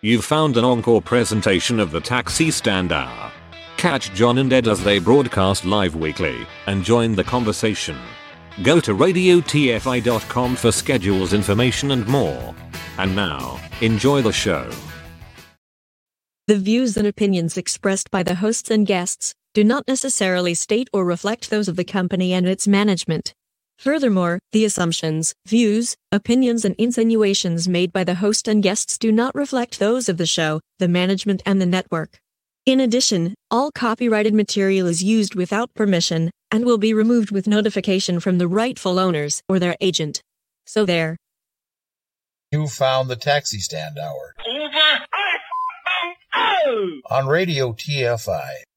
You've found an encore presentation of the Taxi Stand Hour. Catch John and Ed as they broadcast live weekly and join the conversation. Go to radiotfi.com for schedules, information, and more. And now, enjoy the show. The views and opinions expressed by the hosts and guests do not necessarily state or reflect those of the company and its management. Furthermore, the assumptions, views, opinions, and insinuations made by the host and guests do not reflect those of the show, the management, and the network. In addition, all copyrighted material is used without permission and will be removed with notification from the rightful owners or their agent. So there. You found the taxi stand hour. On Radio TFI.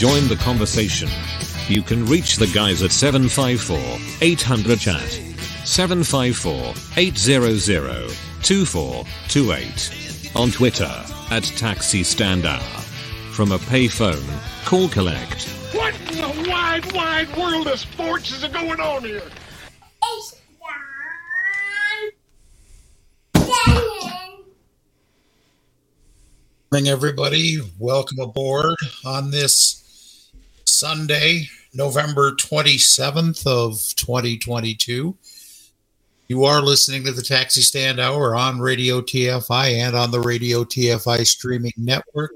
Join the conversation. You can reach the guys at 754 800 chat. 754 800 2428. On Twitter at Taxi Stand Hour. From a payphone, call collect. What in the wide, wide world of sports is going on here? Morning, everybody. Welcome aboard on this Sunday, November 27th of 2022. You are listening to the Taxi Stand Hour on Radio TFI and on the Radio TFI streaming network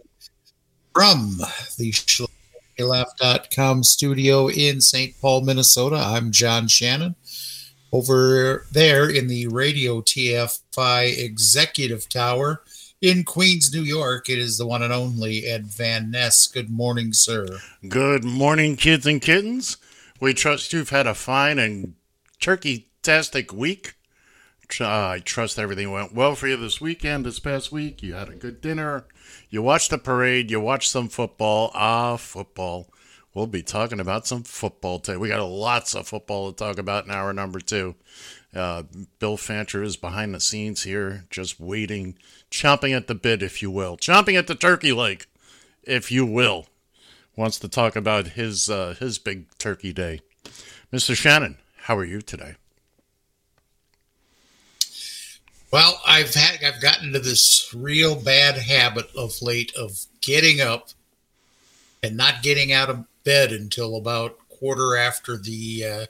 from the ShillelagHLaugh.com studio in St. Paul, Minnesota. I'm John Shannon. Over there in the Radio TFI Executive Tower in Queens, New York, it is the one and only Ed Van Ness. Good morning, sir. Good morning, kids and kittens. We trust you've had a fine and turkey-tastic week. Uh, I trust everything went well for you this weekend, this past week. You had a good dinner. You watched the parade. You watched some football. Ah, football. We'll be talking about some football today. We got lots of football to talk about in hour number two. Uh, Bill Fancher is behind the scenes here, just waiting, chomping at the bit, if you will, chomping at the turkey leg, if you will. Wants to talk about his uh, his big turkey day. Mr. Shannon, how are you today? Well, I've had I've gotten to this real bad habit of late of getting up and not getting out of bed until about quarter after the uh,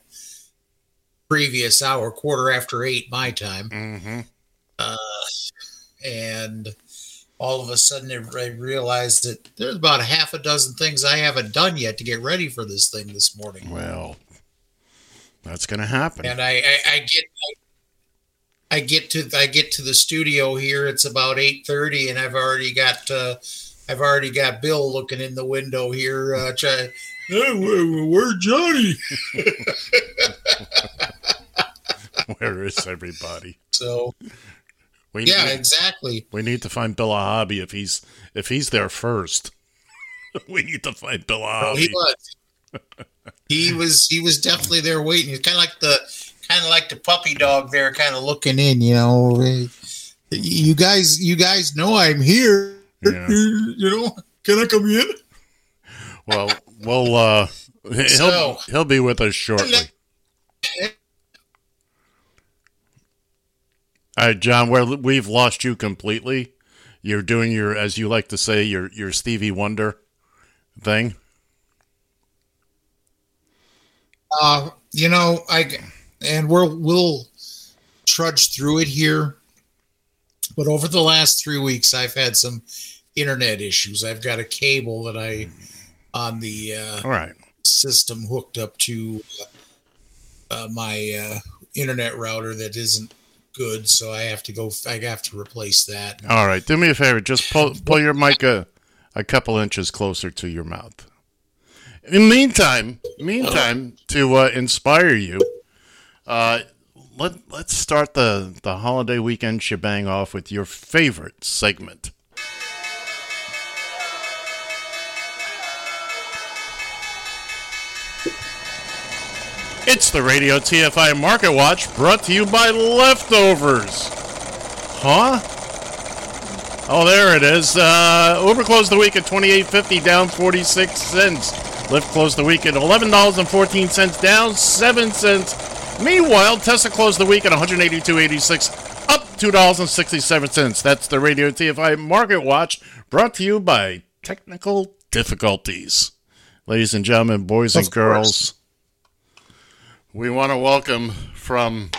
previous hour, quarter after eight my time. Mm-hmm. Uh, and all of a sudden, I realized that there's about a half a dozen things I haven't done yet to get ready for this thing this morning. Well, that's going to happen. And I, I, I get. I, I get to I get to the studio here. It's about eight thirty, and I've already got uh, I've already got Bill looking in the window here. Uh, try, hey, where, where's Johnny? Where is everybody? So We yeah, need, exactly. we need to find Bill a hobby if he's if he's there first. we need to find Bill a No, hobby. he was. He was. He was definitely there waiting. He's kind of like the kind of like the puppy dog there, kind of looking in. You know, you guys. You guys know I'm here. Yeah. You know, can I come in? Well, well, uh, he'll So- he'll be with us shortly. All right, John, where we've lost you completely. You're doing your, as you like to say, your your Stevie Wonder thing. Uh, you know, I and we'll we'll trudge through it here. But over the last three weeks, I've had some internet issues. I've got a cable that I on the uh, All right. system hooked up to uh, my uh, internet router that isn't good, so I have to go. I have to replace that. All right. Do me a favor. Just pull pull your mic a, a couple inches closer to your mouth. In the meantime, meantime, to uh, inspire you, uh, let let's start the the holiday weekend shebang off with your favorite segment. It's the Radio TFI Market Watch brought to you by Leftovers. Huh? Oh, there it is. Uh, Uber closed the week at 28.50, down 46 cents. Lyft closed the week at $11.14, down 7 cents. Meanwhile, Tesla closed the week at 182.86, up $2.67. That's the Radio TFI Market Watch brought to you by Technical Difficulties. Ladies and gentlemen, boys and Of girls, we want to welcome from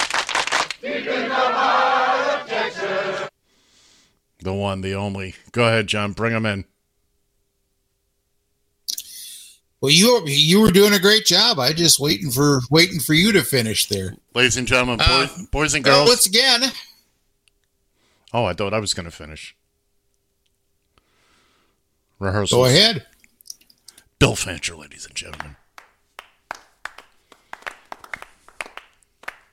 the one, the only. Go ahead, John. Bring him in. Well, you you were doing a great job. I just waiting for waiting for you to finish there. Ladies and gentlemen, Uh, boys, boys and Well, girls. once again, oh, I thought I was going to finish. Rehearsal. go ahead. Bill Fancher, ladies and gentlemen.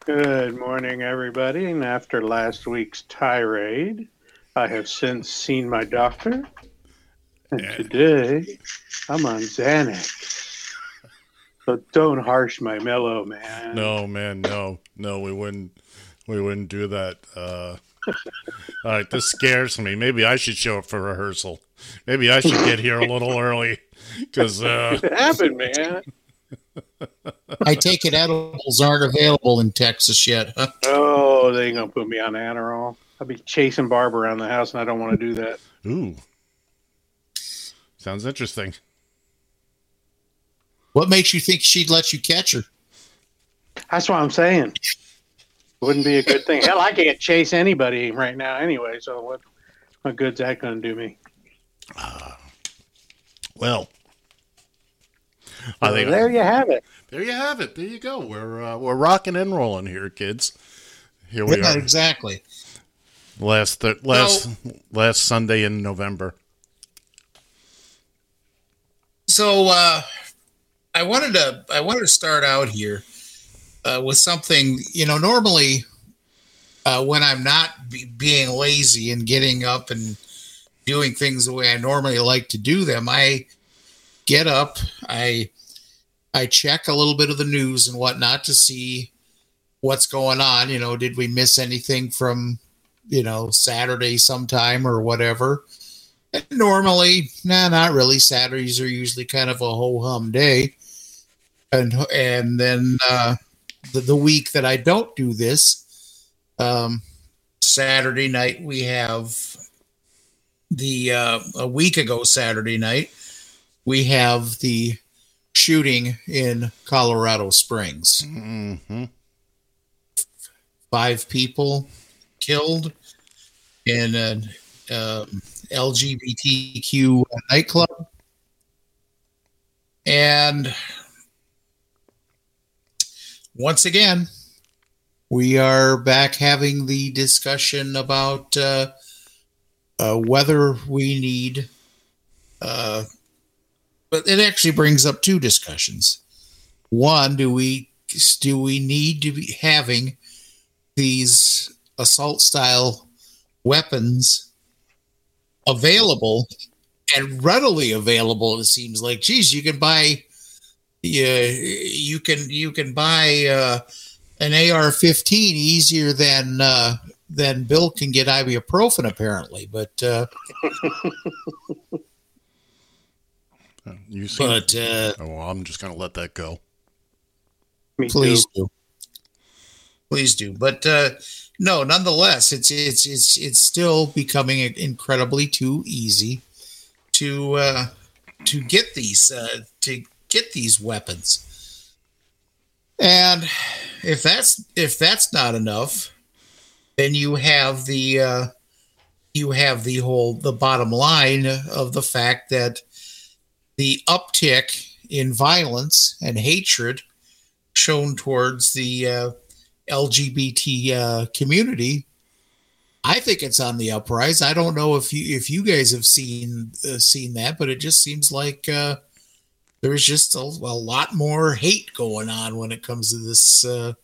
Good morning, everybody. And after last week's tirade, I have since seen my doctor. And Yeah. today, I'm on Xanax. So don't harsh my mellow, man. No, man, no, no, we wouldn't, we wouldn't do that. Uh, all right, this scares me. Maybe I should show up for rehearsal. Maybe I should get here a little early because uh, It happened, man. I take it edibles aren't available in Texas yet. Huh? Oh, they ain't going to put me on Adderall. I'll be chasing Barb around the house, and I don't want to do that. ooh, sounds interesting. What makes you think she'd let you catch her? That's what I'm saying. Wouldn't be a good thing. Hell, I can't chase anybody right now anyway, so what, what good's that going to do me? Well, I So think there you have it. there you have it. There you go. We're uh, we're rocking and rolling here, kids. Here we Yeah, are. exactly. Last th- last last Sunday in November. So uh, I wanted to I wanted to start out here uh, with something. You know, normally uh, when I'm not be- being lazy and getting up and doing things the way I normally like to do them, I get up, I I check a little bit of the news and whatnot to see what's going on. You know, did we miss anything from you know Saturday sometime or whatever? And normally, nah, not really. Saturdays are usually kind of a ho hum day, and and then uh, the the week that I don't do this, um, Saturday night we have the uh, a week ago Saturday night we have the shooting in Colorado Springs. hmm Five people killed in an um, LGBTQ nightclub, and once again, we are back having the discussion about uh, uh, whether we need. Uh, but it actually brings up two discussions. One, do we do we need to be having these assault style weapons available and readily available? It seems like, geez, you can buy, yeah, you can you can buy uh, an AR-15 easier than uh, than Bill can get ibuprofen, apparently. But uh, You see? but uh, oh, well, I'm just gonna let that go. Me please too. do please do but uh no nonetheless it's it's it's it's still becoming incredibly too easy to uh to get these uh to get these weapons and if that's if that's not enough then you have the uh you have the whole the bottom line of the fact that the uptick in violence and hatred shown towards the uh, LGBT uh, community. I think it's on the uprise. I don't know if you if you guys have seen uh, seen that, but it just seems like uh, there's just a, a lot more hate going on when it comes to this. Uh,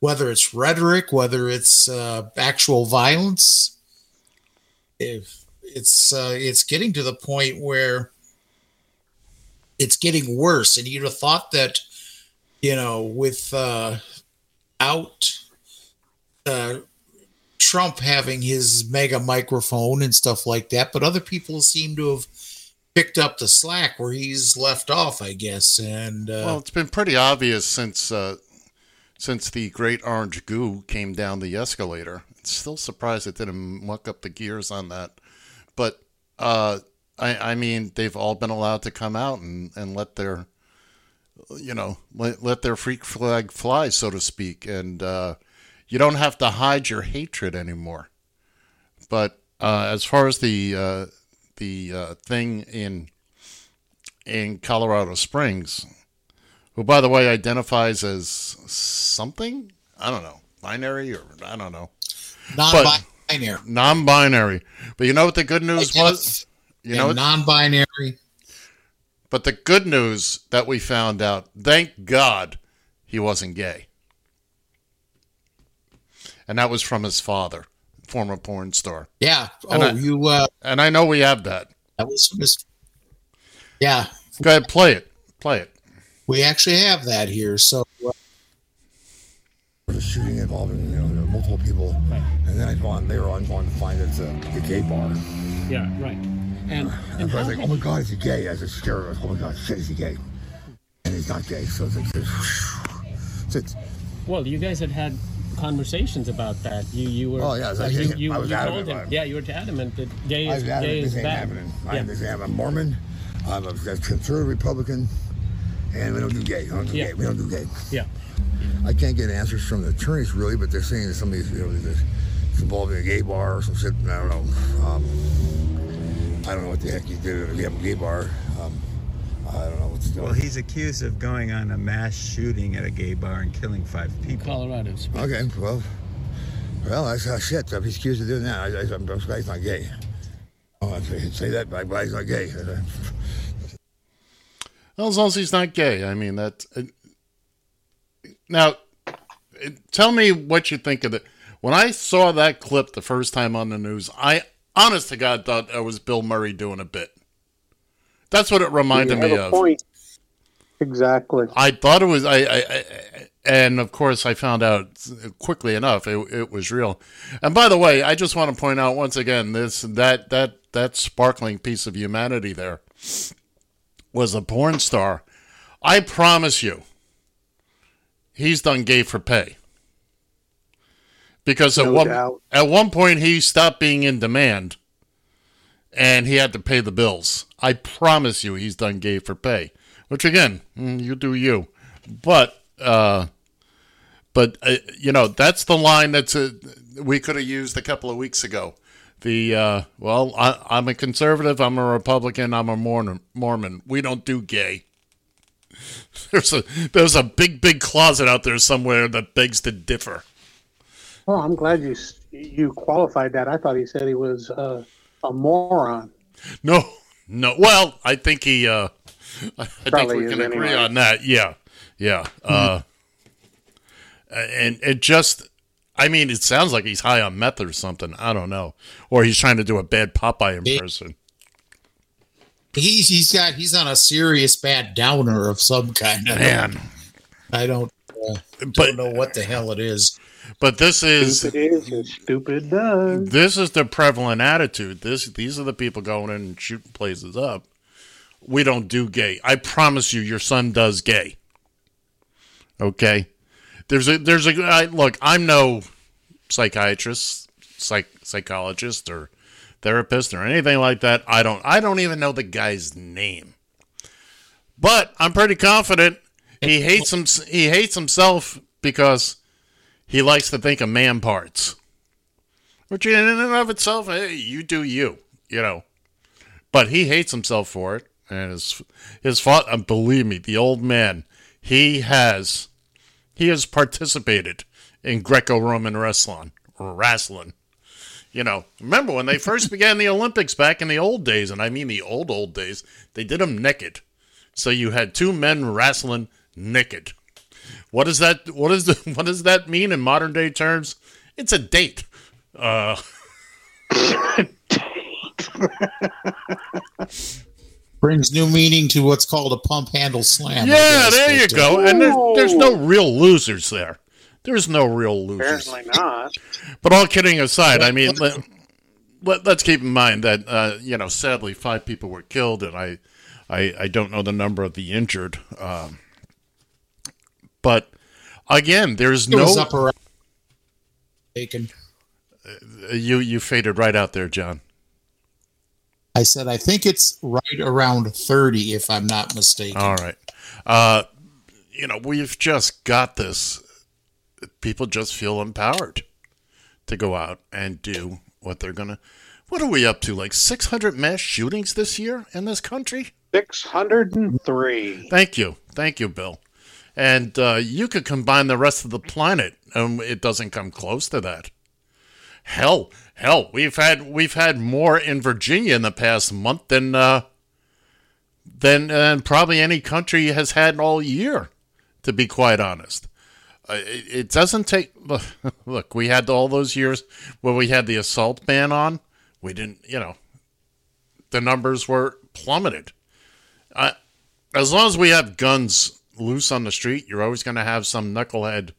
whether it's rhetoric, whether it's uh, actual violence, if it's it's getting to the point where it's getting worse, and you'd have thought that you know, with uh, out uh, Trump having his mega microphone and stuff like that, but other people seem to have picked up the slack where he's left off, I guess. And uh, Well, it's been pretty obvious since uh, since the great orange goo came down the escalator. Still surprised it didn't muck up the gears on that. But uh, I, I mean, they've all been allowed to come out and, and let their you know let, let their freak flag fly, so to speak, and uh, you don't have to hide your hatred anymore. But uh, as far as the uh, the uh, thing in in Colorado Springs, who by the way identifies as something I don't know, binary or I don't know, non-binary. non-binary. But you know what the good news was? You know, and what- non-binary. but the good news that we found out, thank God, he wasn't gay, and that was from his father, former porn star. Yeah. And Oh, I- you. Uh, And I know we have that. that was from his. Yeah, Go ahead, play it, play it. we actually have that here. So uh, There's shooting involving you know there were multiple people, and then I found later on going to find it's a, a gay bar. Yeah, right. And, And I was like, oh my god, is he gay? As a was, oh my god, shit, is he gay? And he's not gay, so it's like, it's, it's, well, you guys had had conversations about that. You you were Oh, yeah, I was uh, you, you, I was you told adamant him yeah you were adamant that gay is adamant gay is bad. happening. Yeah. I'm, I'm a Mormon, I'm a, conservative Republican, and we don't do gay. We don't do Yeah. gay. We don't do gay. yeah. I can't get answers from the attorneys really, but they're saying that somebody's you know it's involving a gay bar or some shit. I don't know. Um, I don't know what the heck he did at a gay bar. Um, I don't know what's doing. Well, he's accused of going on a mass shooting at a gay bar and killing five people. Colorado Springs. Okay, well, well, that's uh, shit. If he's accused of doing that, I, I, I'm, I'm surprised he's not gay. Oh, I say say that, but but he's not gay. Well, as long as he's not gay, I mean that. Uh, now, uh, tell me what you think of it. When I saw that clip the first time on the news, I, honest to God, thought it was Bill Murray doing a bit. That's what it reminded me of. point. Exactly. I thought it was I, I, I and of course I found out quickly enough it, it was real. And by the way, I just want to point out once again this that that that sparkling piece of humanity there was a porn star. I promise you, he's done gay for pay. Because at one doubt. at one point he stopped being in demand, and he had to pay the bills. I promise you, he's done gay for pay. Which again, mm, you do you. But uh, but uh, you know that's the line that's uh we could have used a couple of weeks ago. The uh, well, I, I'm a conservative. I'm a Republican. I'm a Mormon. Mormon. We don't do gay. There's a there's a big big closet out there somewhere that begs to differ. Well, I'm glad you you qualified that. I thought he said he was uh, a moron. No, no. Well, I think he. Uh, I think Probably we is can agree anyway. on that. Yeah, yeah. Uh, and it just, I mean, it sounds like he's high on meth or something. I don't know, or he's trying to do a bad Popeye impression. he's he's got he's on a serious bad downer of some kind. I don't- Man, I don't uh, but don't know what the hell it is. But this is Stupid is stupid does. this is the prevalent attitude. This these are the people going in and shooting places up. We don't do gay. I promise you, your son does gay. Okay, there's a there's a I, look. I'm no psychiatrist, psych psychologist, or therapist, or anything like that. I don't I don't even know the guy's name, but I'm pretty confident he hates him. He hates himself because he likes to think of man parts. Which in and of itself, hey, you do you, you know. But he hates himself for it, and his his fault. Uh, believe me, the old man, he has he has participated in Greco-Roman wrestling or wrestling. You know, remember when they first began the Olympics back in the old days, and I mean the old old days, they did them naked. So you had two men wrestling naked. What does that what is the what does that mean in modern day terms? It's a date. Uh Brings new meaning to what's called a pump handle slam. Yeah, there you but, uh, go. And there, there's no real losers there. There's no real losers. Apparently not. But all kidding aside, I mean, let, let, us keep in mind that uh, you know, sadly, five people were killed, and I, I, I don't know the number of the injured. Um, but again, there's It was no up around taken. you you faded right out there, John. I said I think it's right around thirty, if I'm not mistaken. All right. Uh, you know, we've just got this. People just feel empowered to go out and do what they're going to. What are we up to? Like 600 mass shootings this year in this country? 603. Thank you. Thank you, Bill. And uh, you could combine the rest of the planet, and it doesn't come close to that. Hell, hell, we've had we've had more in Virginia in the past month than uh, than uh, probably any country has had all year. To be quite honest, uh, it, doesn't take. Look, we had all those years where we had the assault ban on. We didn't, you know, the numbers were plummeted. As long as we have guns loose on the street, you're always going to have some knucklehead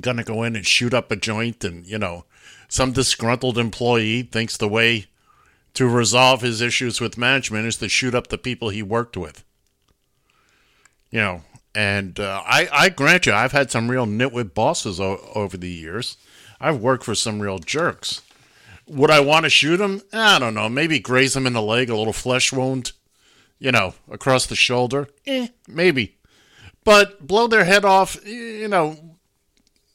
going to go in and shoot up a joint, and you know, some disgruntled employee thinks the way to resolve his issues with management is to shoot up the people he worked with. You know, and uh, I, I grant you, I've had some real nitwit bosses o- over the years. I've worked for some real jerks. Would I want to shoot him? I don't know. Maybe graze him in the leg, a little flesh wound, you know, across the shoulder. Eh, maybe. But blow their head off, you know,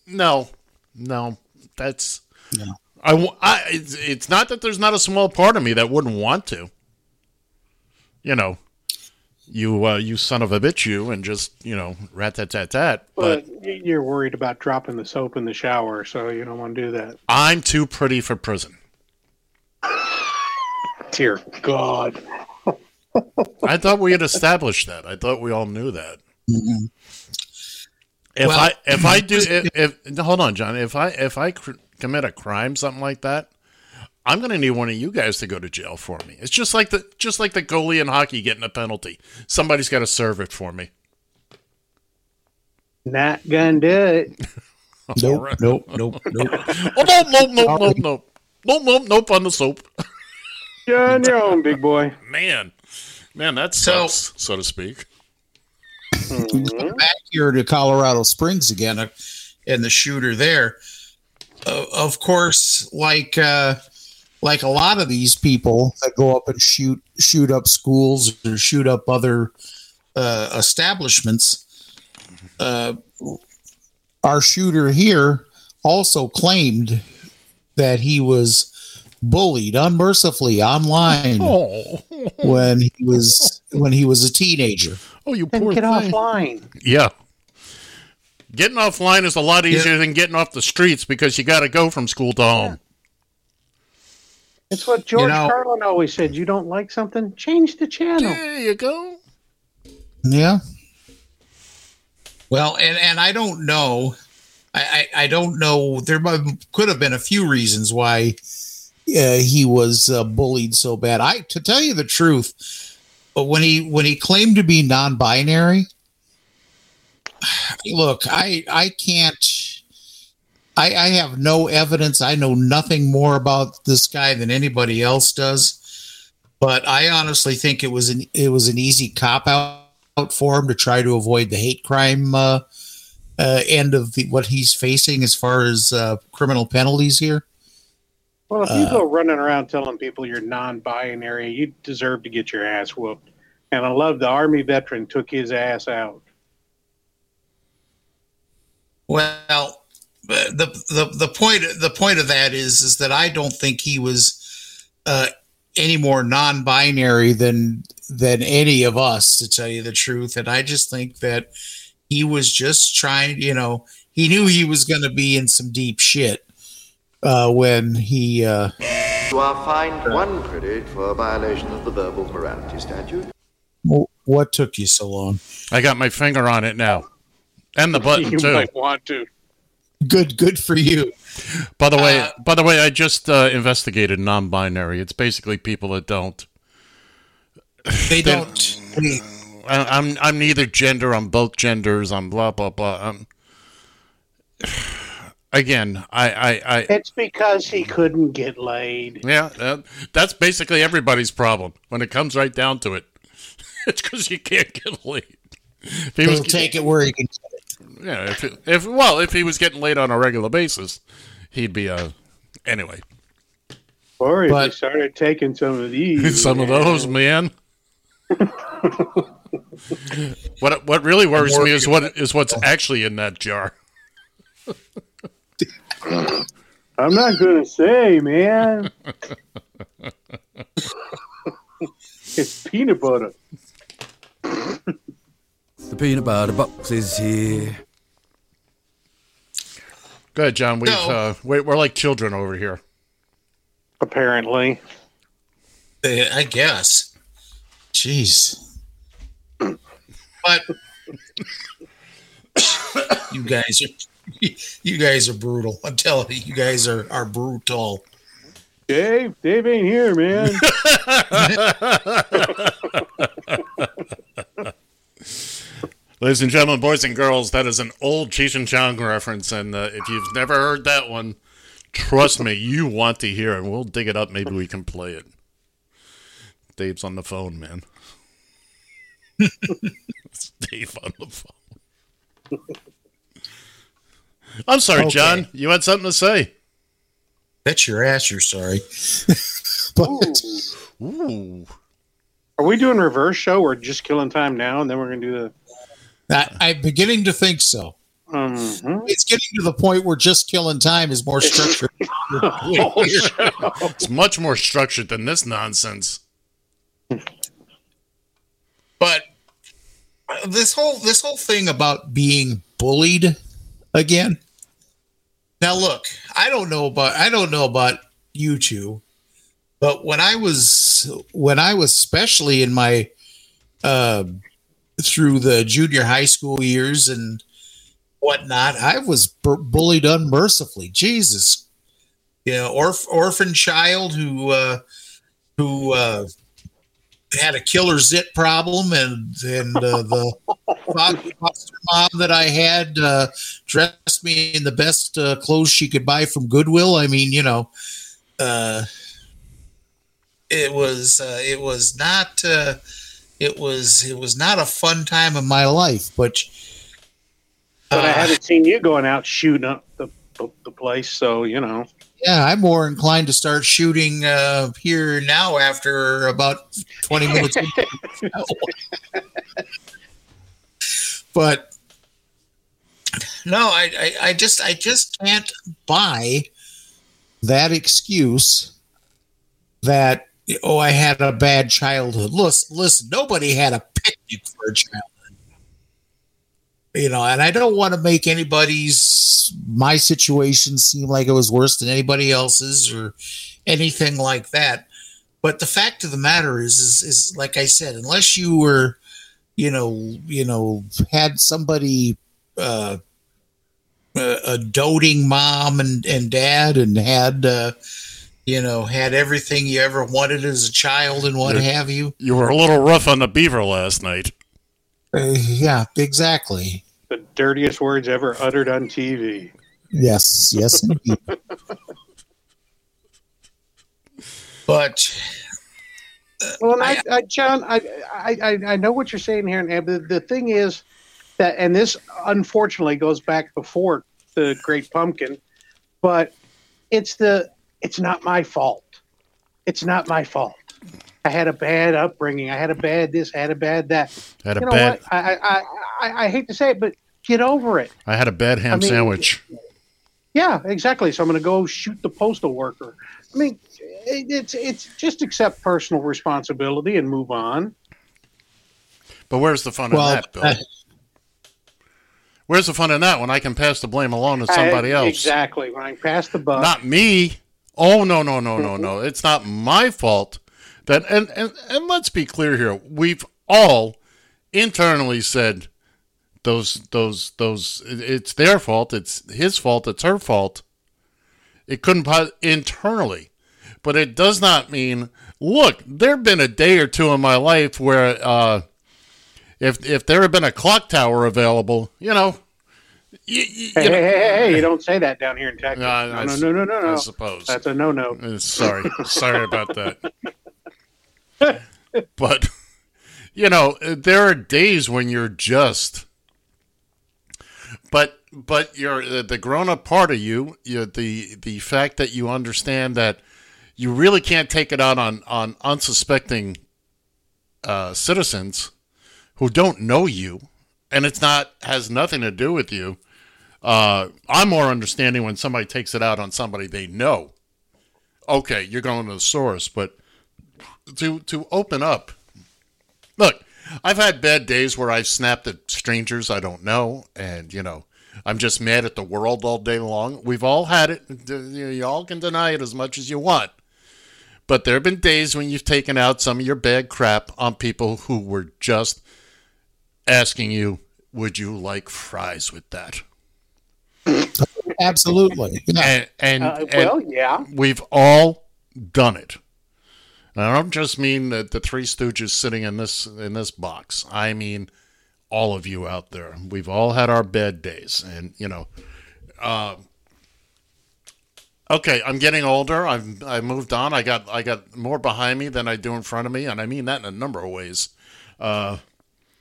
no, no. That's. No. I, I- it's, it's not that there's not a small part of me that wouldn't want to. You know, you uh, you son of a bitch, you, and just you know, rat tat tat tat. But But you're worried about dropping the soap in the shower, so you don't want to do that. I'm too pretty for prison. Dear God. I thought we had established that. I thought we all knew that. Mhm. If Well- I if I do if, if hold on, John, if I if I cr- commit a crime, something like that, I'm gonna need one of you guys to go to jail for me. It's just like the just like the goalie in hockey getting a penalty. Somebody's got to serve it for me. Not gonna do it. Nope, right. nope, nope, nope. Oh no no no no no no no nope on the soap. You're on your own, big boy. Man, man, that So- sucks, so to speak. Mhm. back here to Colorado Springs again, uh, and the shooter there. Uh, of course, like uh, like a lot of these people that go up and shoot shoot up schools or shoot up other uh, establishments. Uh, our shooter here also claimed that he was bullied unmercifully online Oh, when he was when he was a teenager. oh, you Then poor get thing. offline. Yeah. Getting offline is a lot easier than getting off the streets because you got to go from school to home. It's what George know- Carlin always said. You don't like something? Change the channel. There you go. Yeah. Well, and and I don't know. I I, I don't know. There might, could have been a few reasons why he was uh, bullied so bad. I to tell you the truth, but when he when he claimed to be non-binary, look, I I can't. I, I have no evidence. I know nothing more about this guy than anybody else does. But I honestly think it was an it was an easy cop out out for him to try to avoid the hate crime uh, uh, end of the, what he's facing as far as uh, criminal penalties here. Well, if you Uh, go running around telling people you're non-binary, you deserve to get your ass whooped. And I love the Army veteran took his ass out. Well, the the the point the point of that is is that I don't think he was uh, any more non-binary than than any of us, to tell you the truth. And I just think that he was just trying. You know, he knew he was going to be in some deep shit uh, when he. Uh, You are fined one credit for a violation of the verbal morality statute. wh- what took you so long? I got my finger on it now. And the button you too. might want to. Good, good for you. By the way, Uh, by the way, I just uh, investigated non-binary. It's basically people that don't They don't. They, I, I'm I'm neither gender. I'm both genders. I'm blah blah blah. I'm, again, I, I, I It's because he couldn't get laid. yeah, that, that's basically everybody's problem when it comes right down to it. it's because you can't get laid. If he he'll take it where he can. get it. yeah, if, if well, if he was getting laid on a regular basis, he'd be a anyway. Or if he started taking some of these. Some of those, man. what what really worries me is what is what's actually in that jar. I'm not gonna say, man. it's peanut butter. The peanut butter box is here. Go ahead, John. We've No. uh, we, we're like children over here. Apparently, I guess. Jeez. But you guys are you guys are brutal. I'm telling you, you guys are are brutal. Dave, Dave ain't here, man. Ladies and gentlemen, boys and girls, that is an old Cheech and Chong reference, and uh, if you've never heard that one, trust me, you want to hear it. We'll dig it up. Maybe we can play it. Dave's on the phone, man. it's Dave on the phone. I'm sorry, Okay. John. You had something to say. Bet your ass you're sorry. but Ooh. Are we doing reverse show? We're just killing time now, and then we're gonna do the. I, I'm beginning to think so. Mhm. It's getting to the point where just killing time is more structured. It's much more structured than this nonsense. but this whole this whole thing about being bullied again. Now look, I don't know about I don't know about you two, but when I was when I was especially in my uh through the junior high school years and whatnot, I was bu- bullied unmercifully. Jesus, you know, orph- orphan child who uh who uh had a killer zit problem and and uh, the foster mom that I had uh, dressed me in the best uh, clothes she could buy from Goodwill. I mean, you know, uh, it was uh, it was not uh, it was it was not a fun time of my life, but But I haven't seen you going out shooting up the, the place, so you know. Yeah, I'm more inclined to start shooting uh, here now after about 20 minutes. but no, I, I, I just I just can't buy that excuse that oh I had a bad childhood. Listen, listen, nobody had a picnic for a childhood. You know, and I don't want to make anybody's my situation seem like it was worse than anybody else's or anything like that. But the fact of the matter is, is, is like I said, unless you were, you know, you know, had somebody, uh, a, a doting mom and, and dad and had, uh, you know, had everything you ever wanted as a child and what Yeah. have you. You were a little rough on the beaver last night. Uh, yeah, exactly. The dirtiest words ever uttered on TV. Yes, yes, indeed. but Well, and I, I, John, I, I, I- I know what you're saying here, and the, the thing is that, and this unfortunately goes back before the Great Pumpkin, but it's the, it's not my fault. It's not my fault. I had a bad upbringing. I had a bad this. I had a bad that. Had a you know bad. what? I, I, I, I hate to say it, but get over it. I had a bad ham I mean- sandwich. Yeah, exactly. So I'm going to go shoot the postal worker. I mean, it, it's it's just accept personal responsibility and move on. But where's the fun Well, in that, Bill? uh, Where's the fun in that when I can pass the blame along to somebody I- else? Exactly. When I pass the buck. Not me. Oh no no no no no! It's not my fault. That and and and let's be clear here. We've all internally said those those those. It's their fault. It's his fault. It's her fault. It couldn't po- internally, but it does not mean look, there've been a day or two in my life where uh, if if there had been a clock tower available, you know, you, you, Hey, you know- hey, hey, hey, you don't say that down here in Texas. No, No, no, no, no, no, no. I suppose. That's a no-no. Uh, Sorry, sorry about that. But you know, there are days when you're just. But but you're the grown up part of you. You the the fact that you understand that you really can't take it out on on unsuspecting uh, citizens who don't know you, and it's not has nothing to do with you. Uh, I'm more understanding when somebody takes it out on somebody they know. Okay, you're going to the source, but to to open up. Look, I've had bad days where I've snapped at strangers I don't know, and you know, I'm just mad at the world all day long. We've all had it. You all can deny it as much as you want. But there have been days when you've taken out some of your bad crap on people who were just asking you, would you like fries with that? Absolutely. And, and, Uh, and well, yeah. we've all done it. I don't just mean that the three stooges sitting in this in this box. I mean all of you out there. We've all had our bad days, and you know. Uh, okay, I'm getting older. I've I moved on. I got I got more behind me than I do in front of me, and I mean that in a number of ways. Uh,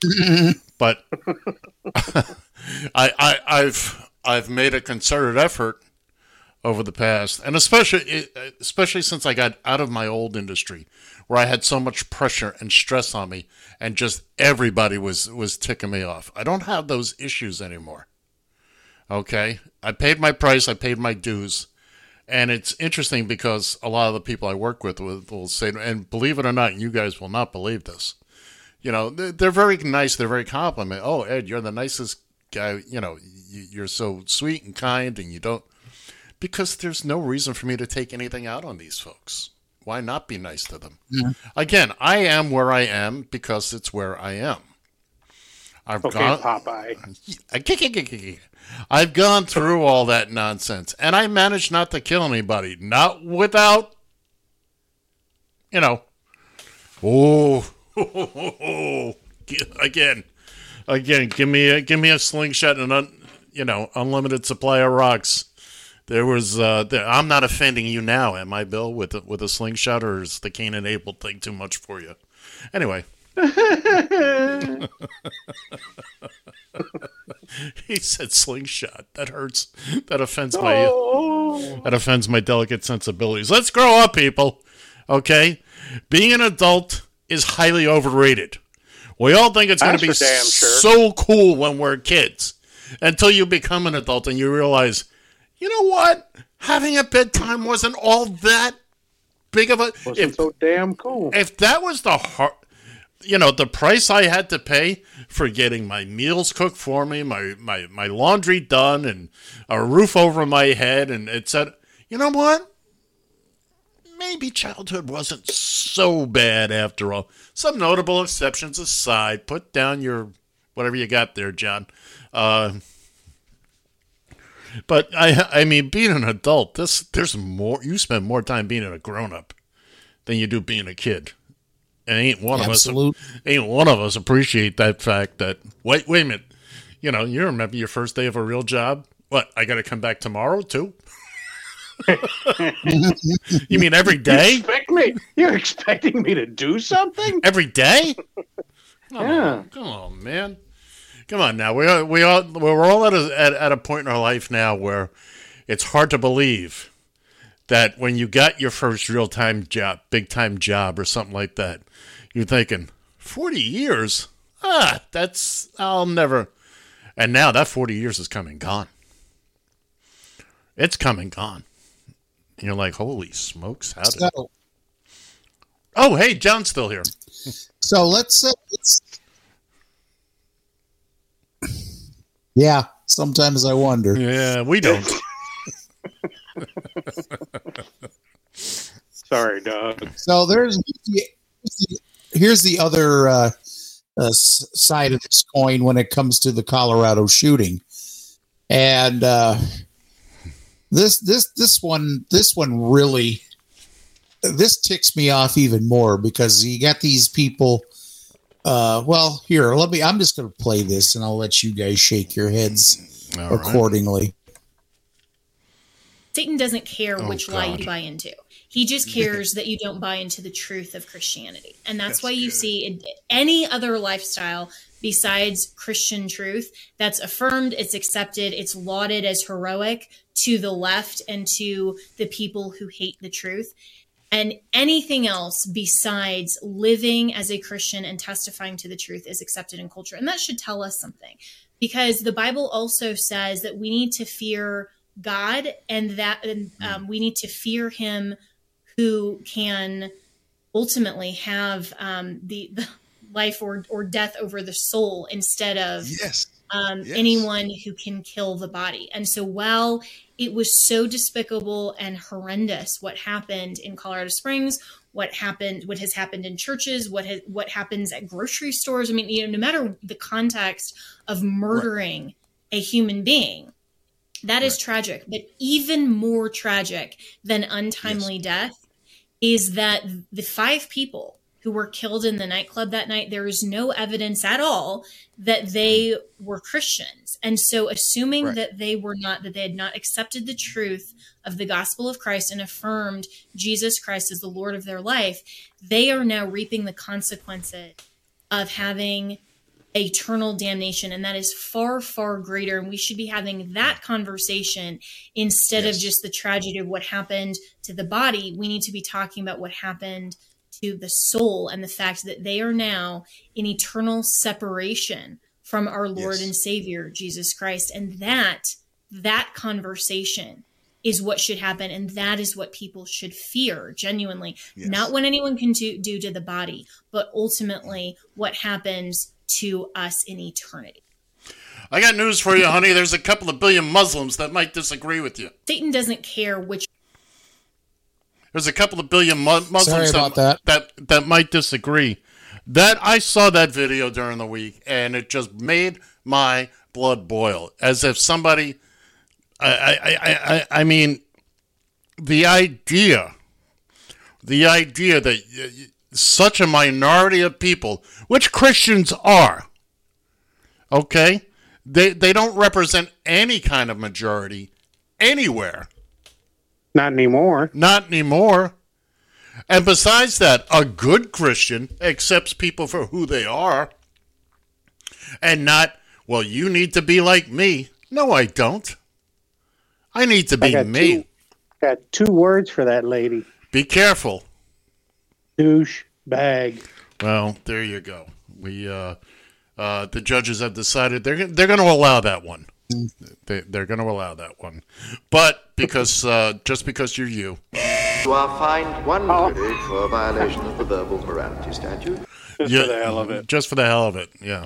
but I, I I've I've made a concerted effort over the past, and especially uh, especially since I got out of my old industry, where I had so much pressure and stress on me, and just everybody was was ticking me off. I don't have those issues anymore. Okay, I paid my price, I paid my dues, and it's interesting because a lot of the people I work with will, say, and believe it or not, you guys will not believe this. You know, they're, they're very nice. They're very compliment. Oh, Ed, you're the nicest guy. You know, you're so sweet and kind, and you don't because there's no reason for me to take anything out on these folks. Why not be nice to them? Yeah. Again, I am where I am because it's where I am. I've Okay, gone. Popeye. I've gone through all that nonsense, and I managed not to kill anybody. Not without, you know. Oh, again, again. Give me a give me a slingshot and un, you know unlimited supply of rocks. There was. Uh, there, I'm not offending you now, am I, Bill? With a, with a slingshot, or is the Cain and Abel thing too much for you? Anyway. he said slingshot. That hurts. That offends my that offends my delicate sensibilities. Let's grow up, people. Okay? Being an adult is highly overrated. We all think it's going to be sure. so cool when we're kids until you become an adult and you realize, you know what? Having a bedtime wasn't all that big of a Wasn't so damn cool. if that was the hard, you know, the price I had to pay for getting my meals cooked for me, my my my laundry done, and a roof over my head, and it said, you know what? Maybe childhood wasn't so bad after all. Some notable exceptions aside, put down your whatever you got there, John. Uh, but I I mean, being an adult, this there's more. You spend more time being a grown up than you do being a kid. And ain't one Absolute. of us ain't one of us appreciate that fact that wait wait a minute. You know, you remember your first day of a real job? What, I gotta come back tomorrow too? you mean every day? You expect me? You're expecting me to do something? Every day? Yeah. Come on, man. Come on now. We are, we all we're all at a at, at a point in our life now where it's hard to believe that when you got your first real time job, big time job or something like that, you're thinking, 40 years? Ah, that's I'll never and now that 40 years is coming gone. It's coming gone. And you're like, holy smokes, how did So, Oh, hey, John's still here. so let's, uh, let's. Yeah, sometimes I wonder. Yeah, we don't. Sorry, Doug. So there's here's the other uh, uh, side of this coin when it comes to the Colorado shooting, and uh, this this this one this one really this ticks me off even more because you got these people. Uh, well, here, let me. I'm just going to play this, and I'll let you guys shake your heads All right. accordingly. Satan doesn't care Oh, which lie you buy into. He just cares that you don't buy into the truth of Christianity. And that's, why you see in any other lifestyle besides Christian truth that's affirmed, it's accepted, it's lauded as heroic to the left and to the people who hate the truth. And anything else besides living as a Christian and testifying to the truth is accepted in culture. And that should tell us something because the Bible also says that we need to fear God and that and, um, we need to fear Him who can ultimately have um, the, the life or, or death over the soul instead of Yes. Um, Yes. anyone who can kill the body. And so while it was so despicable and horrendous what happened in Colorado Springs, what happened, what has happened in churches, what has, what happens at grocery stores. I mean, you know, no matter the context of murdering a human being, that is tragic. But even more tragic than untimely death is that the five people who were killed in the nightclub that night, there is no evidence at all that they were Christians. And so, assuming Right. that they were not, that they had not accepted the truth of the gospel of Christ and affirmed Jesus Christ as the Lord of their life, they are now reaping the consequences of having eternal damnation and that is far far greater and we should be having that conversation instead of just the tragedy of what happened to the body we need to be talking about what happened to the soul and the fact that they are now in eternal separation from our lord Yes. and savior jesus christ and that that conversation is what should happen and that is what people should fear genuinely Yes. not what anyone can do, do to the body but ultimately what happens to us in eternity I got news for you, honey. There's a couple of billion Muslims that might disagree with you. satan doesn't care which There's a couple of billion mu- Muslims about that, that that might disagree. That I saw that video during the week, and it just made my blood boil, as if somebody. I I I I, I mean, the idea, the idea that such a minority of people, which Christians are, okay, they they don't represent any kind of majority anywhere. Not anymore. Not anymore. And besides that, a good Christian accepts people for who they are and not, well, you need to be like me. No, I don't. I need to be got me. Two, got two words for that lady. Be careful. Douche bag. Well, there you go. We uh, uh, the judges have decided they're they're going to allow that one. They, they're going to allow that one, but because uh, just because you're you, You are fined one credit for a violation of the verbal morality statute. Just Yeah, for the hell of it. Just for the hell of it, yeah.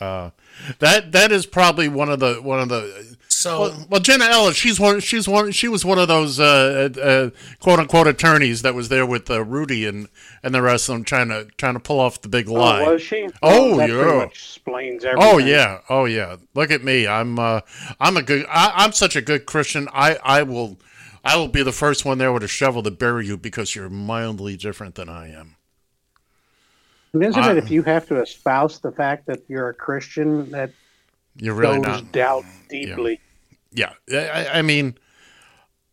Uh, that that is probably one of the one of the. So well, well, Jenna Ellis, she's one. She's one. She was one of those uh, uh, quote unquote attorneys that was there with uh, Rudy and and the rest of them trying to trying to pull off the big lie. Oh, was she? Oh, that yeah. Much explains everything. Oh yeah, oh yeah. Look at me. I'm uh, I'm a good. I, I'm such a good Christian. I I will I will be the first one there with a shovel to bury you because you're mildly different than I am. And isn't I- it if you have to espouse the fact that you're a Christian that You're really goes not. doubt deeply? Yeah, I, I mean,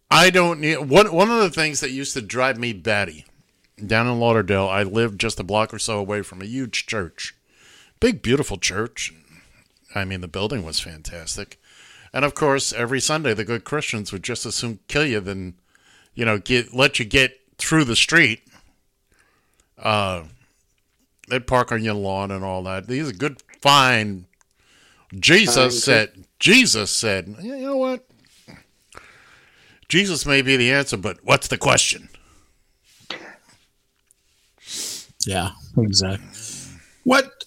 I don't need one. One of the things that used to drive me batty down in Lauderdale. I lived just a block or so away from a huge church, big beautiful church. I mean, the building was fantastic, and of course, every Sunday the good Christians would just as soon kill you than, you know, get let you get through the street. Uh, they'd park on your lawn and all that. These are good, fine. Jesus Fine, said. Jesus said, "You know what? Jesus may be the answer, but what's the question?" Yeah, exactly. What?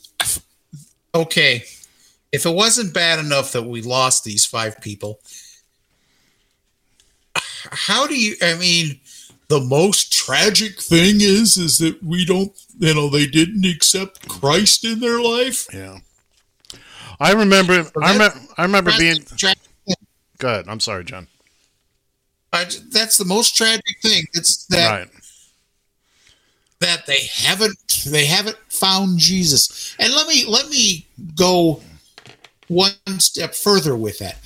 Okay, if it wasn't bad enough that we lost these five people, how do you? I mean, the most tragic thing is is that we don't. You know, they didn't accept Christ in their life. Yeah. I remember. I remember. I remember being. Tra- Go ahead. I'm sorry, John. I- that's the most tragic thing. It's that Right. that they haven't they haven't found Jesus. And let me let me go one step further with that.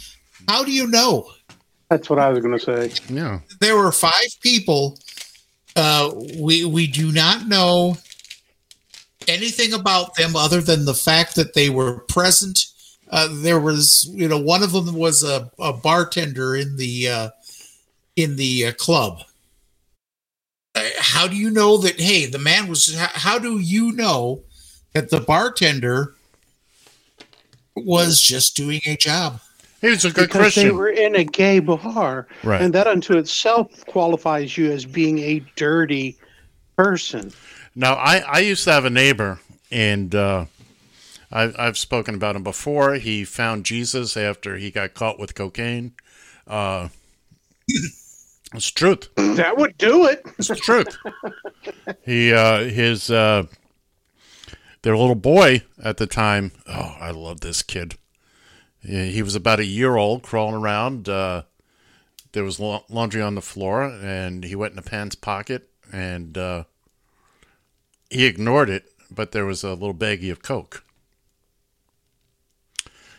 How do you know? That's what I was going to say. Yeah. There were five people. Uh, we we do not know anything about them other than the fact that they were present. Uh, there was, you know, one of them was a, a bartender in the uh, in the uh, club. Uh, how do you know that? Hey, the man was. How, how do you know that the bartender was just doing a job? He was a good question. because they were in a gay bar, Right. and that unto itself qualifies you as being a dirty person. Now, I, I used to have a neighbor, and uh, I, I've spoken about him before. He found Jesus after he got caught with cocaine. Uh, it's truth. That would do it. It's truth. he, uh, his, uh, their little boy at the time. Oh, I love this kid. He he was about a year old, crawling around. Uh, there was laundry on the floor, and he went in a pants pocket, and uh, he ignored it. But there was a little baggie of coke.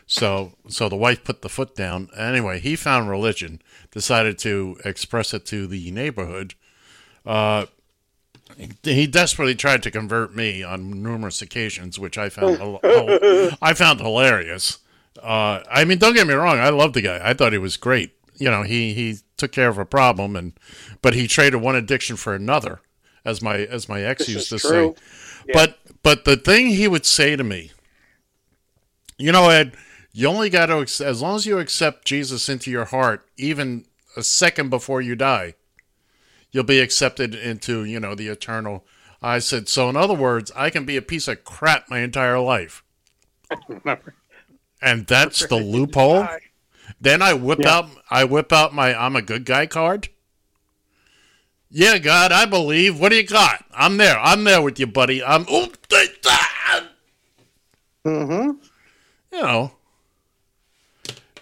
So, so the wife put the foot down. Anyway, he found religion, decided to express it to the neighborhood. Uh, he desperately tried to convert me on numerous occasions, which I found I found hilarious. Uh, I mean, don't get me wrong, I love the guy. I thought he was great. You know, he he took care of a problem, and but he traded one addiction for another, as my as my ex This used to true. say. But but the thing he would say to me, you know, Ed, you only got to as long as you accept Jesus into your heart, even a second before you die, you'll be accepted into you know the eternal. I said, so in other words, I can be a piece of crap my entire life, and that's the loophole. Then I whip Yeah. out I whip out my I'm a good guy card. Yeah, God, I believe. What do you got? I'm there. I'm there with you, buddy. I'm. Oh, Mm-hmm. you know,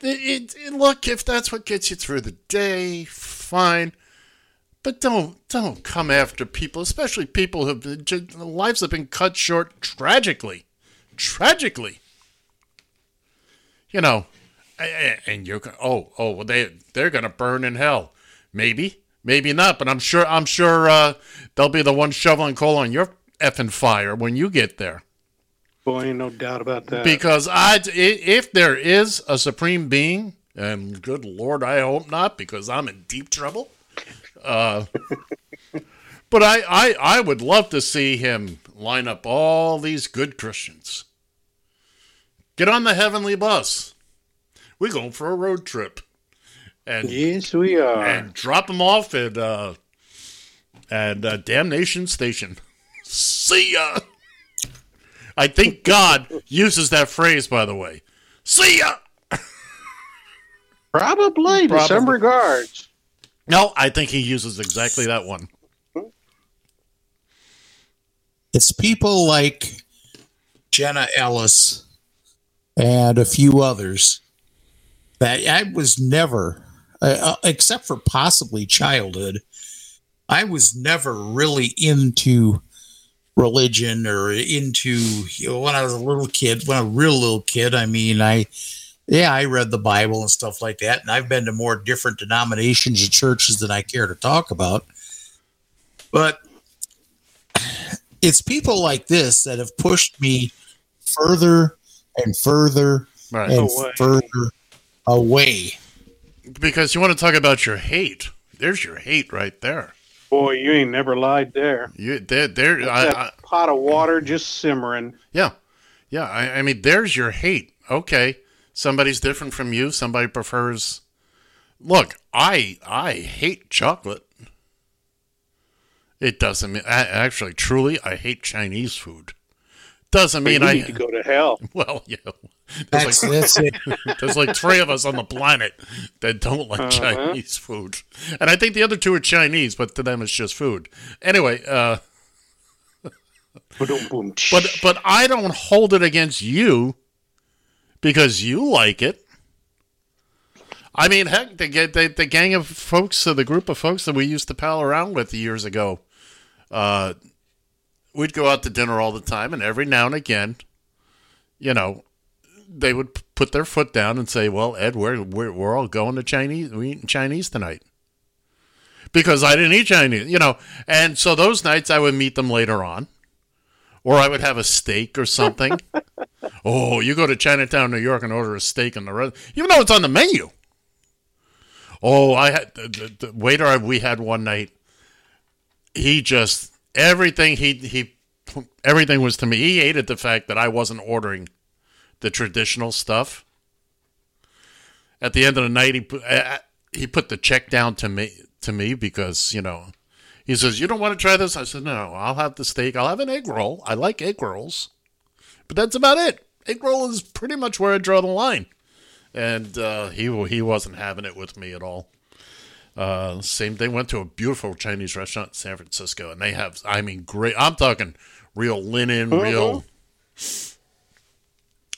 it, it, look if that's what gets you through the day, fine. But don't don't come after people, especially people who have lives have been cut short tragically, tragically. You know, and you're oh oh well they they're gonna burn in hell, maybe maybe not, but I'm sure I'm sure uh, they'll be the one shoveling coal on your effing fire when you get there. Boy, ain't no doubt about that. Because I, i- if there is a supreme being, and good Lord, I hope not, because I'm in deep trouble. Uh, but I, I, I would love to see him line up all these good Christians. Get on the heavenly bus. We're going for a road trip, and yes, we are. and drop them off at uh, at uh, Damnation Station. See ya. I think God uses that phrase, by the way. See ya. Probably. To some regards. No, I think he uses exactly that one. It's people like Jenna Ellis and a few others that I was never, uh, uh, except for possibly childhood, I was never really into religion or into you know, when I was a little kid. When I was a real little kid, I mean, I yeah, I read the Bible and stuff like that, and I've been to more different denominations and churches than I care to talk about. But it's people like this that have pushed me further and further Right. and Away. further away. Because you want to talk about your hate. There's your hate right there. Boy, you ain't never lied there. You there there I, that I, pot of water just simmering. yeah. Yeah, I, I mean there's your hate. Okay. Somebody's different from you, somebody prefers Look, I I hate chocolate. It doesn't mean a- actually truly I hate Chinese food. Doesn't mean you I need to go to hell. Well, yeah. That's, that's it. There's like three of us on the planet that don't like Uh-huh. Chinese food. And I think the other two are Chinese, but to them it's just food. Anyway, uh, Boom, boom. but but I don't hold it against you because you like it. I mean, heck, the, the, the gang of folks, uh, the group of folks that we used to pal around with years ago, uh, we'd go out to dinner all the time, and every now and again, you know, they would put their foot down and say, "Well, Ed, we're we're, we're all going to Chinese. We eating Chinese tonight." Because I didn't eat Chinese, you know, and so those nights I would meet them later on, or I would have a steak or something. oh, you go to Chinatown, New York, and order a steak in the rest, even though it's on the menu. Oh, I had the, the, the waiter we had one night. He just everything he he everything was to me. He hated the fact that I wasn't ordering the traditional stuff. At the end of the night, he put, he put the check down to me to me because you know he says you don't want to try this. I said no, I'll have the steak. I'll have an egg roll. I like egg rolls, but that's about it. Egg roll is pretty much where I draw the line, and uh, he he wasn't having it with me at all. Uh, same They Went to a beautiful Chinese restaurant in San Francisco, and they have, I mean, great. I'm talking real linen, Mhm. real.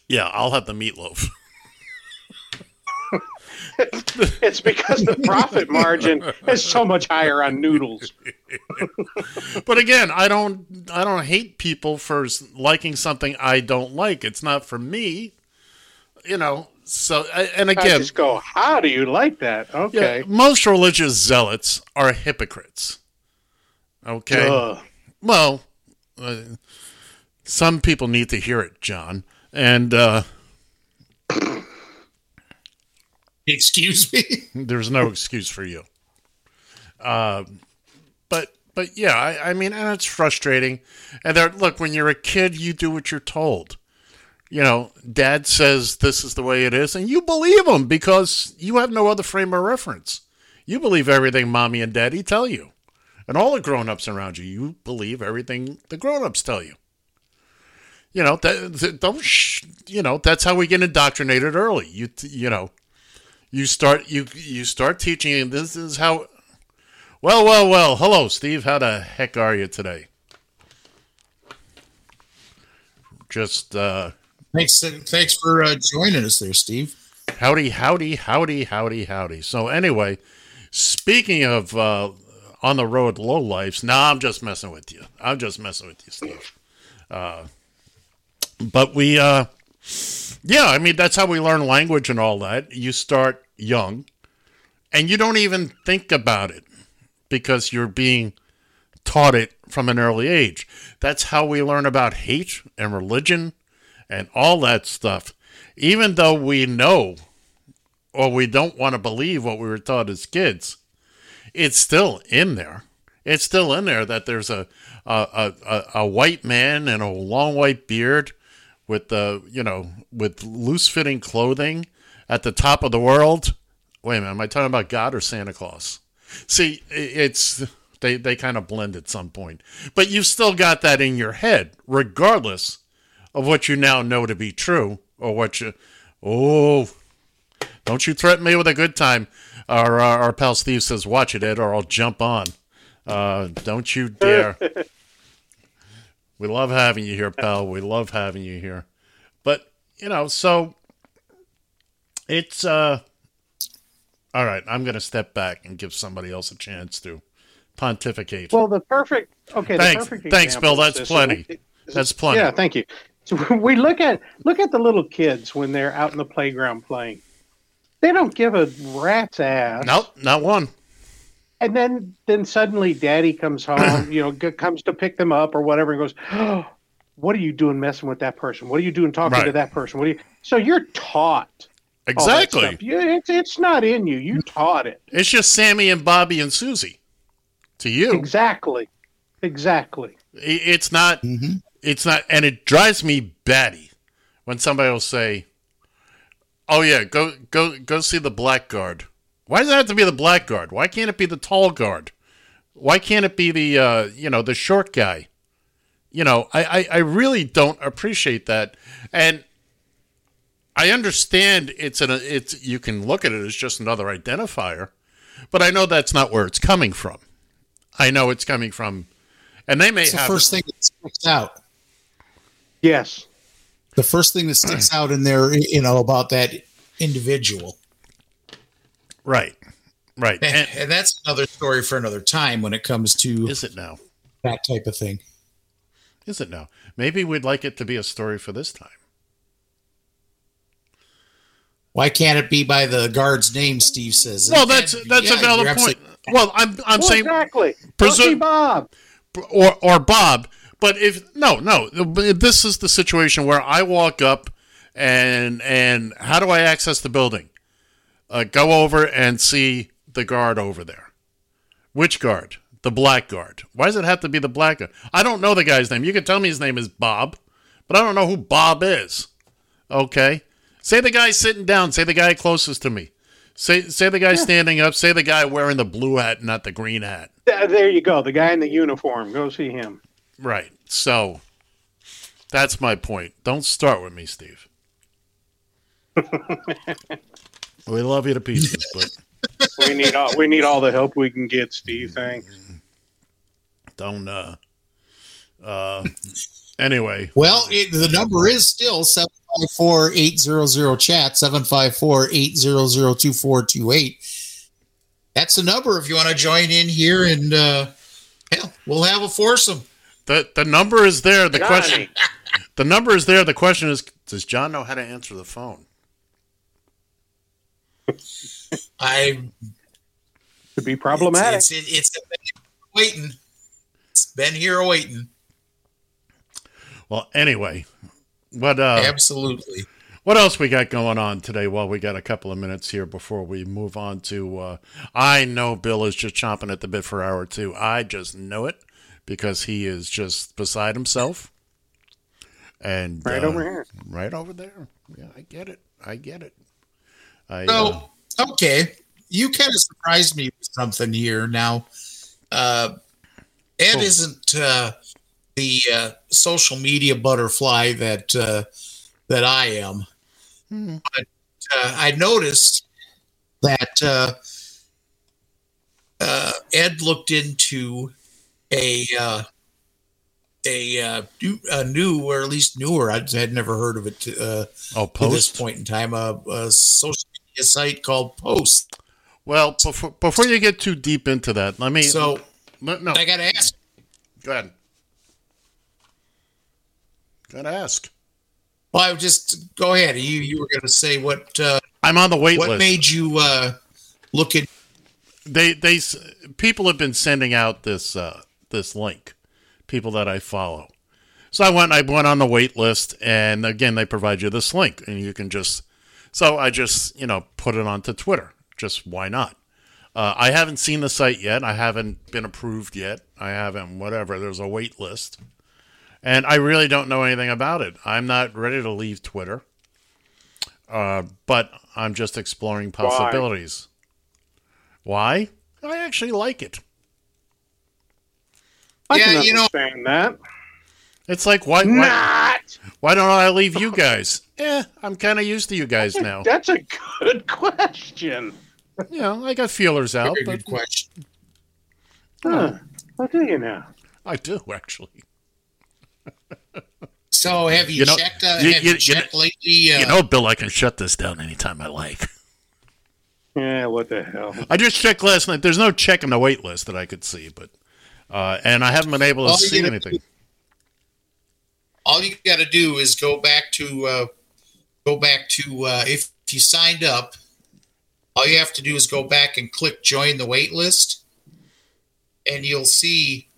Yeah, I'll have the meatloaf. It's because the profit margin is so much higher on noodles. but again, I don't, I don't hate people for liking something I don't like. It's not for me, you know. So, I- and I again, just go, how do you like that? Okay. Yeah, most religious zealots are hypocrites. Okay. Ugh. Well, uh, some people need to hear it, John. And uh, Excuse me. there's no excuse for you. Uh, but but yeah, I, I mean, and it's frustrating. And there, look, when you're a kid, you do what you're told. You know, dad says this is the way it is, and you believe him because you have no other frame of reference. You believe everything mommy and daddy tell you. And all the grown ups around you, you believe everything the grown ups tell you. You know, that, that- don't, sh- you know, that's how we get indoctrinated early. You, you know, you start, you, you start teaching, this is how, well, well, well. Hello, Steve. How the heck are you today? Just, uh, Thanks, thanks for uh, joining us there, Steve. Howdy, howdy, howdy, howdy, howdy. So anyway, speaking of uh, on the road low lives, nah, I'm just messing with you. I'm just messing with you, Steve. Uh, but we, uh, yeah, I mean that's how we learn language and all that. You start young, and you don't even think about it because you're being taught it from an early age. That's how we learn about hate and religion and all that stuff. Even though we know or we don't want to believe what we were taught as kids, it's still in there. It's still in there that there's a a, a, a- white man and a long white beard with the you know with loose fitting clothing at the top of the world. Wait a minute, am I talking about God or Santa Claus? See, it's they they kind of blend at some point, but you've still got that in your head, regardless of what you now know to be true or what you. Oh, don't you threaten me with a good time. Our, our, our pal Steve says, watch it, Ed, or I'll jump on. Uh, don't you dare. we love having you here, pal. We love having you here. But, you know, so it's. uh All right, I'm going to step back and give somebody else a chance to pontificate. Well, the perfect. Okay. Thanks. The perfect Thanks, Bill. That's this. plenty. That's plenty. Yeah. Thank you. So we look at look at the little kids when they're out in the playground playing. They don't give a rat's ass. Nope, not one. And then then suddenly Daddy comes home. you know, g- comes to pick them up or whatever, and goes. Oh, what are you doing messing with that person? What are you doing talking to that person? What are you? So you're taught. Exactly. stuff. You- it's it's not in you. You taught it. It's just Sammy and Bobby and Susie. To you, Exactly. Exactly. It's not. Mm-hmm. It's not, and it drives me batty when somebody will say, "Oh yeah, go go go see the black guard." Why does it have to be the black guard? Why can't it be the tall guard? Why can't it be the uh, you know the short guy? You know, I, I I really don't appreciate that, and I understand it's an it's you can look at it as just another identifier, but I know that's not where it's coming from. I know it's coming from, and they may It's the have first thing that sticks out. Yes. The first thing that sticks out in there, you know, about that individual. Right. Right. And, and that's another story for another time when it comes to Is it now? that type of thing. Is it now? Maybe we'd like it to be a story for this time. Why can't it be by the guard's name? Steve says. Well, that's that's yeah, a valid point. Well, I'm I'm Well, saying exactly. Presu- Bob. or or Bob. But if no, no, this is the situation where I walk up and and how do I access the building? Uh, go over and see the guard over there. Which guard? The black guard. Why does it have to be the black guard? I don't know the guy's name. You can tell me his name is Bob, but I don't know who Bob is. Okay, say the guy sitting down. Say the guy closest to me. Say say the guy standing up. Say the guy wearing the blue hat, not the green hat. There you go. The guy in the uniform. Go see him. Right. So that's my point. Don't start with me, Steve. we love you to pieces, but We need all we need all the help we can get, Steve. Thanks. don't uh uh anyway. Well, it, the number is still 754 800 chat, 754 800 2428. That's the number if you want to join in here and uh, hell, we'll have a foursome. The the number is there. The Johnny. question the number is there. The question is does John know how to answer the phone? I Could be problematic. It's, it's, it's been waiting. It's been here waiting. Well, anyway, what uh Absolutely. What else we got going on today? Well, we got a couple of minutes here before we move on to. Uh, I know Bill is just chomping at the bit for hour two. I just know it because he is just beside himself. And Right uh, over here. right over there. Yeah, I get it. I get it. I, uh, So, okay. You kind of surprised me with something here. Now, uh, Ed Cool. isn't uh, the uh, social media butterfly that uh, that I am. But uh, I noticed that uh, uh, Ed looked into a uh, a, uh, new, a new, or at least newer. I had never heard of it uh, oh, to this point in time. A, a social media site called Post. Well, before before you get too deep into that, let me. So no, no. I got to ask. Go ahead. Gotta ask. Well, I would just go ahead. You you were going to say what? Uh, I'm on the wait what list. made you uh, look at? they they people have been sending out this uh, this link people that I follow. So I went I went on the wait list and again they provide you this link and you can just so I just you know put it onto Twitter. Just why not? Uh, I haven't seen the site yet. I haven't been approved yet. I haven't whatever. There's a wait list. And I really don't know anything about it. I'm not ready to leave Twitter. Uh, but I'm just exploring Why? possibilities. Why? I actually like it. I Yeah, can you know- understand that. It's like why why, Not. why don't I leave you guys? Eh, I'm kind of used to you guys now. That's a good question. You know, I got feelers out, Very but good question. Huh. How do you know? I do actually. So have you, You know- checked? Uh, you- have you- you, you checked lately? Uh, You know, Bill, I can shut this down anytime I like. Yeah, what the hell? I just checked last night. There's no check in the wait list that I could see, but uh, and I haven't been able to All see gotta anything. all you got to do is go back to uh, go back to uh, if you signed up. All you have to do is go back and click join the wait list, and you'll see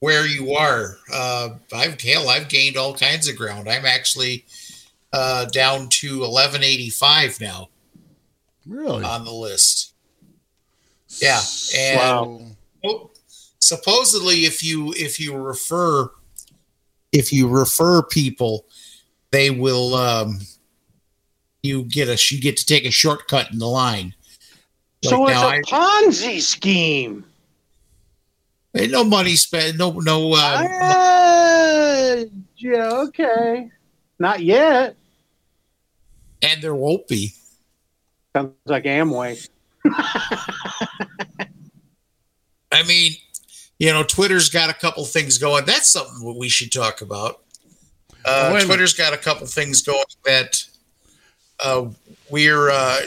where you are. Uh, I've hell, I've gained all kinds of ground. I'm actually uh, down to 1185 now Really? on the list. Yeah, and Wow. Supposedly if you if you refer if you refer people they will um you get a you get to take a shortcut in the line So it's a Ponzi scheme. ain't no money spent no no uh Uh, yeah, okay. Not yet. and there won't be Sounds like Amway. i mean you know twitter's got a couple things going. That's something we should talk about. Uh, twitter's got a couple things going that uh, we're uh,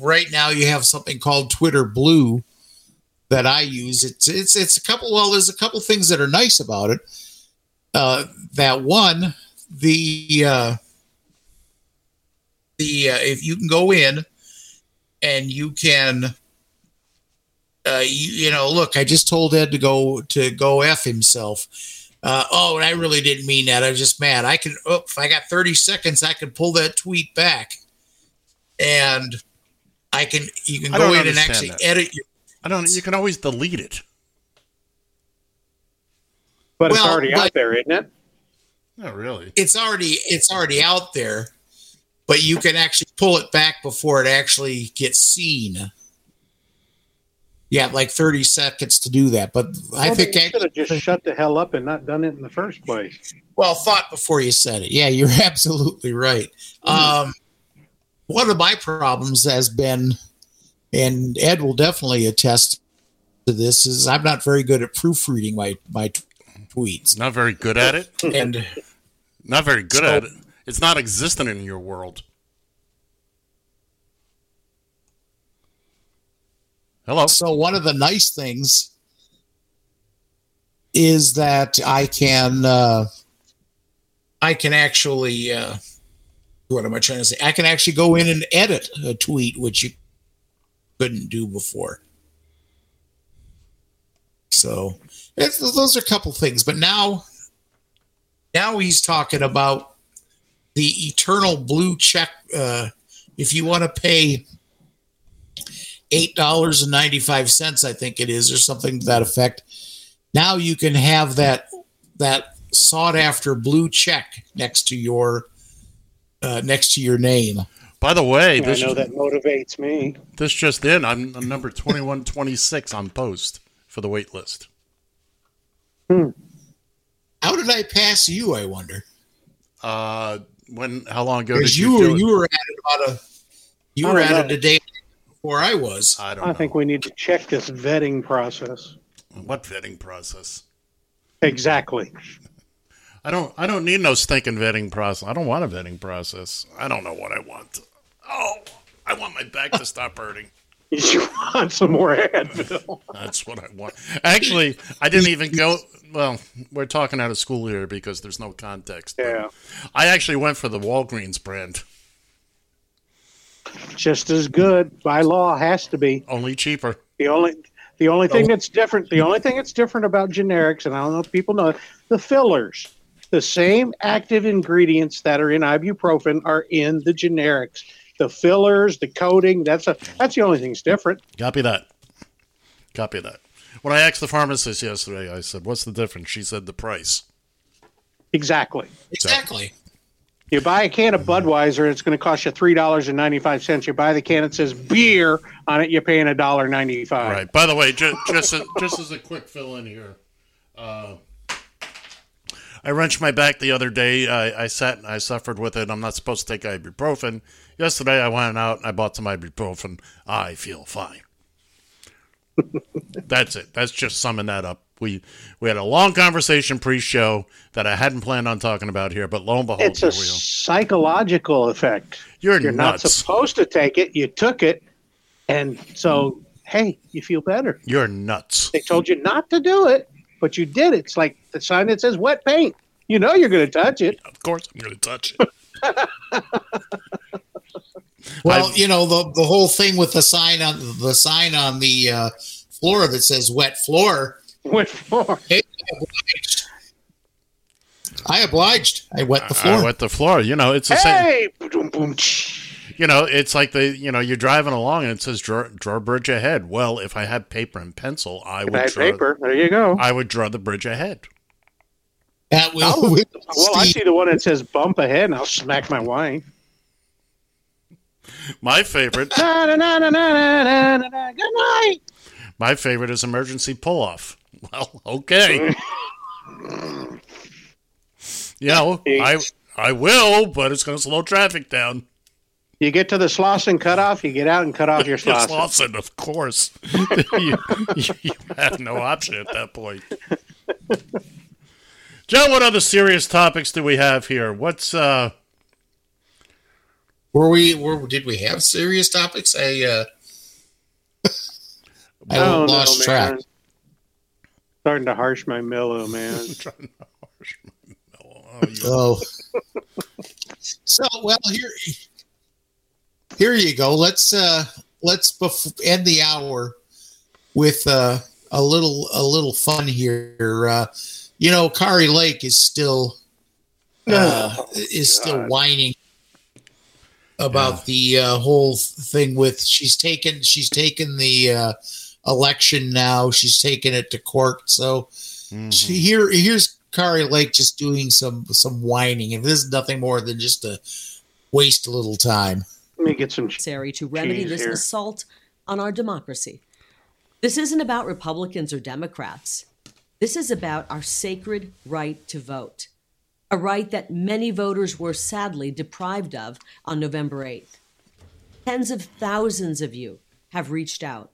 right now you have something called twitter blue that i use. It's it's it's a couple well there's a couple things that are nice about it. Uh, that one the uh, the uh, if you can go in and you can uh, you, you know look I just told Ed to go to go f himself. Uh, oh, and I really didn't mean that. I was just mad. I can, oh, if I got 30 seconds, I can pull that tweet back and I can, you can go in and actually that. edit your, I don't. You can always delete it. But it's already but- out there, isn't it? Not really. it's already, it's already out there, but you can actually pull it back before it actually gets seen. Yeah, like 30 seconds to do that. But I Well, think I should have just shut the hell up and not done it in the first place. Well, thought before you said it. Yeah, you're absolutely right. Um, one of my problems has been, and Ed will definitely attest to this, is I'm not very good at proofreading my my t- tweets. Not very good at it. And Not very good So- at it. It's not existent in your world. Hello. So one of the nice things is that I can uh, I can actually uh, what am I trying to say? I can actually go in and edit a tweet, which you couldn't do before. So those are a couple things, but now now he's talking about the eternal blue check. Uh, if you want to pay eight dollars and ninety five cents, I think it is, or something to that effect. Now you can have that that sought after blue check next to your uh, next to your name. By the way, I this know that motivates me. this just in. I'm, I'm number twenty one twenty six on post for the wait list. How did I pass you? I wonder. Uh, when? How long ago did you, you do were it? you were at it about a you were don't at it a day before I was. I don't I know. think we need to check this vetting process. What vetting process? Exactly. I don't. I don't need no stinking vetting process. I don't want a vetting process. I don't know what I want. Oh, I want my back to stop hurting. You want some more Advil? That's what I want. Actually, I didn't even go. Well, we're talking out of school here because there's no context. Yeah. I actually went for the Walgreens brand. Just as good by law has to be. Only cheaper. The only the only thing that's different the only thing that's different about generics, and I don't know if people know it, the fillers. The same active ingredients that are in ibuprofen are in the generics. The fillers, the coating, that's a that's the only thing that's different. Copy that. Copy that. When I asked the pharmacist yesterday, I said, "What's the difference?" She said, "The price." Exactly. Exactly. You buy a can of Budweiser, it's going to cost you three dollars and ninety five cents. You buy the can that says beer on it, you're paying a dollar ninety five. Right. By the way, just just as, just as a quick fill in here, uh, I wrenched my back the other day. I, I sat and I suffered with it. I'm not supposed to take ibuprofen. Yesterday, I went out and I bought some ibuprofen. I feel fine. That's it. That's just summing that up. We we had a long conversation pre-show that I hadn't planned on talking about here, but lo and behold, It's a here we go. psychological effect. You're, You're not supposed to take it. You took it, and so hey, you feel better. You're nuts. They told you not to do it, but you did it. It's like the sign that says wet paint. You know you're going to touch it. Of course, I'm going to touch it. Well, you know the the whole thing with the sign on the sign on the uh, floor that says "wet floor." Wet floor. Hey, I obliged. I obliged. I wet the floor. I wet the floor. You know, it's the same. Hey, boom, boom. You know, it's like the you know you're driving along and it says draw, draw bridge ahead. Well, if I had paper and pencil, I would That draw. paper. There you go. I would draw the bridge ahead. That will. I'll- well, I see the one that says bump ahead, and I'll smack my wine. My favorite. Good night. my favorite is emergency pull off. Well, okay. you know, I I will, but it's going to slow traffic down. You get to the Slauson cutoff, you get out and cut off your Yes, Slauson. Of course. you, you- you have no option at that point. Joe, what other serious topics do we have here? What's uh Were we? Were did we have serious topics? I uh, I don't lost know, track. man. Starting to harsh my mellow, man. trying to harsh my Oh. So well here here you go. Let's uh let's bef- end the hour with uh a little a little fun here. Uh you know, Kari Lake is still uh, is still whining about the uh, whole thing with she's taken she's taken the uh, election now she's taken it to court so mm-hmm. she, here here's Kari Lake just doing some some whining and this is nothing more than just to waste a little time Let me get some necessary to remedy this here. assault on our democracy. This isn't about Republicans or Democrats. This is about our sacred right to vote, a right that many voters were sadly deprived of on November 8th. Tens of thousands of you have reached out,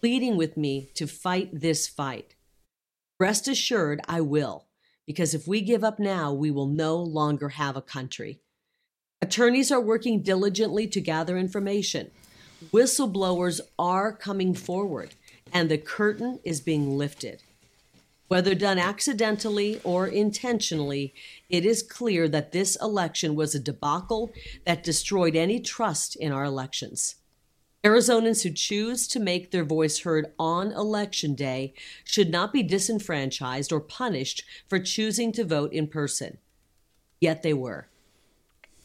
pleading with me to fight this fight. Rest assured, I will, because if we give up now, we will no longer have a country. Attorneys are working diligently to gather information. Whistleblowers are coming forward, and the curtain is being lifted. Whether done accidentally or intentionally, it is clear that this election was a debacle that destroyed any trust in our elections. Arizonans who choose to make their voice heard on election day should not be disenfranchised or punished for choosing to vote in person. Yet they were.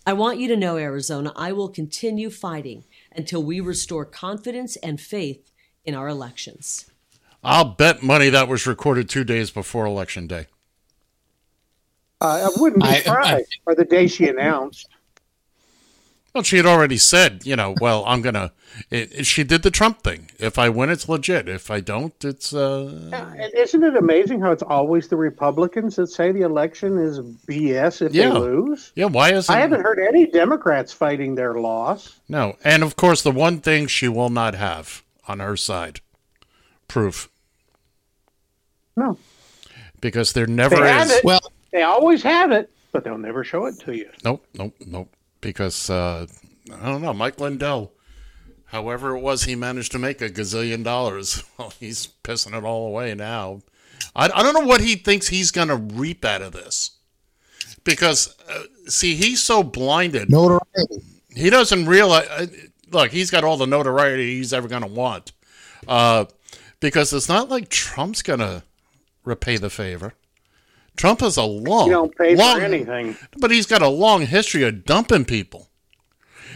I want you to know, Arizona, I will continue fighting until we restore confidence and faith in our elections. I'll bet money that was recorded two days before election day. Uh, I wouldn't be surprised. or the day she announced. Well, she had already said, you know, well, I'm gonna. It, it- she did the Trump thing. If I win, it's legit. If I don't, it's. uh And isn't it amazing how it's always the Republicans that say the election is BS if Yeah. they lose? Yeah, why is I haven't heard any Democrats fighting their loss. No, and of course, the one thing she will not have on her side, proof. No. Because there never they have is. it. Well, they always have it, but they'll never show it to you. Nope, nope, nope. Because uh, I don't know, Mike Lindell. However, it was he managed to make a gazillion dollars. Well, he's pissing it all away now. I, I don't know what he thinks he's going to reap out of this. Because, uh, see, he's so blinded. Notoriety. He doesn't realize. uh, Look, he's got all the notoriety he's ever going to want. Uh, because it's not like Trump's going to repay the favor. Trump has a long, You don't pay long, for anything. but he's got a long history of dumping people.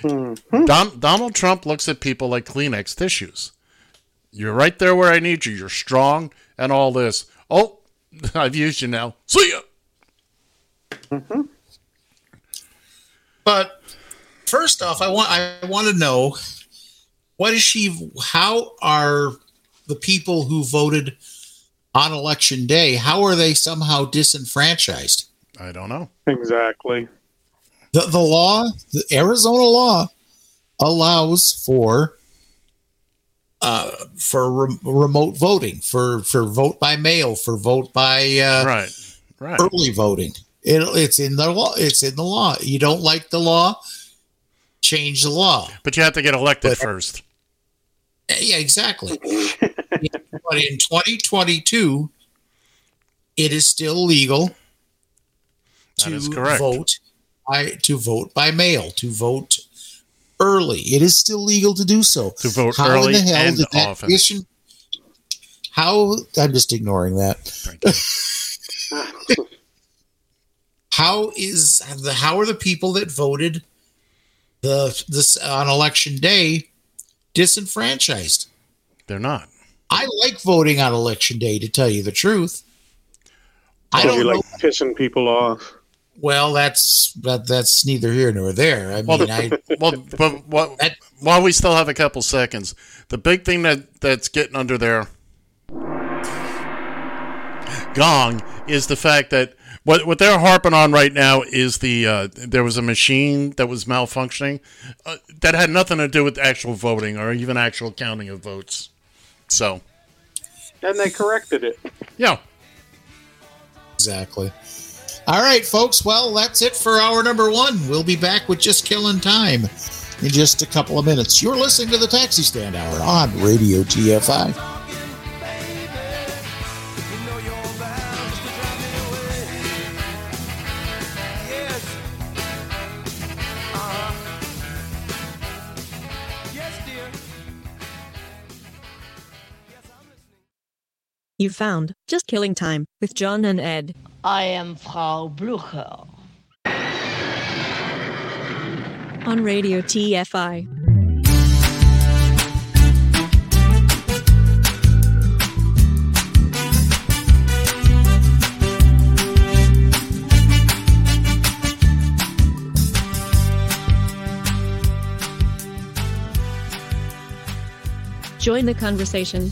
Mm-hmm. Don, Donald Trump looks at people like Kleenex tissues. You're right there where I need you. You're strong and all this. Oh, I've used you now. See ya. But first off, I want I want to know what is she? How are the people who voted on election day? How are they somehow disenfranchised? I don't know. Exactly. The the law, the Arizona law, allows for uh, for rem- remote voting, for for vote by mail, for vote by uh, right, right, early voting. It, it's in the law. It's in the law. You don't like the law, change the law. But you have to get elected first. Yeah, exactly. but in 2022, it is still legal That to vote by to vote by mail, to vote early. It is still legal to do so. To vote How early in the hell and did that often. condition- How I'm just ignoring that. how is the how are the people that voted the this on election day disenfranchised? They're not. I like voting on election day to tell you the truth. I Because don't you know. like pissing people off. Well, that's that, that's neither here nor there. I mean, Well, I well, but what, while we still have a couple seconds, the big thing that that's getting under their gong is the fact that what what they're harping on right now is the uh, there was a machine that was malfunctioning uh, that had nothing to do with actual voting or even actual counting of votes. So And they corrected it. yeah, exactly. All right, folks. Well, that's it for hour number one. We'll be back with just killing time in just a couple of minutes. You're listening to the Taxi Stand Hour on Radio TFI. You found Just Killing Time with John and Ed. I am Frau Blucher. on Radio TFI. Join the conversation.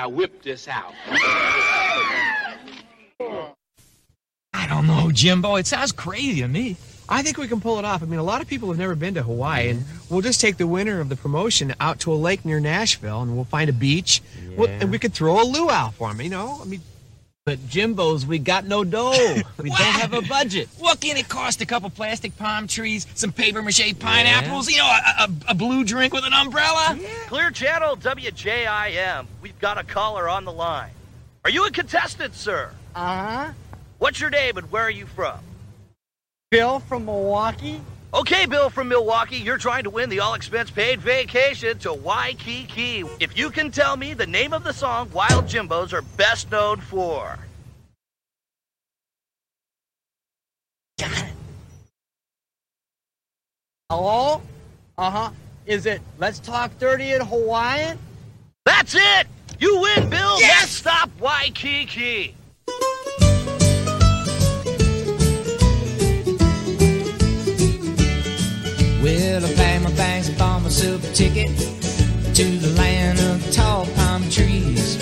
I whip this out. I don't know, Jimbo. It sounds crazy to me. I think we can pull it off. I mean, a lot of people have never been to Hawaii, and we'll just take the winner of the promotion out to a lake near Nashville, and we'll find a beach, we'll, and we could throw a luau for him. You know, I mean. But Jimbo's, we got no dough. We don't have a budget. What can it cost? A couple plastic palm trees, some paper mache pineapples, you know, a, a, a blue drink with an umbrella. Clear Channel WJIM. We've got a caller on the line. Are you a contestant, sir? Uh huh. What's your name and where are you from? Bill from Milwaukee. Okay, Bill from Milwaukee, you're trying to win the all expense paid vacation to Waikiki. If you can tell me the name of the song Wild Jimbos are best known for. Hello? Uh huh. Is it Let's Talk Dirty in Hawaiian? That's it! You win, Bill! Yes! Stop Waikiki! Well, I packed my bags and bought myself a ticket to the land of tall palm trees.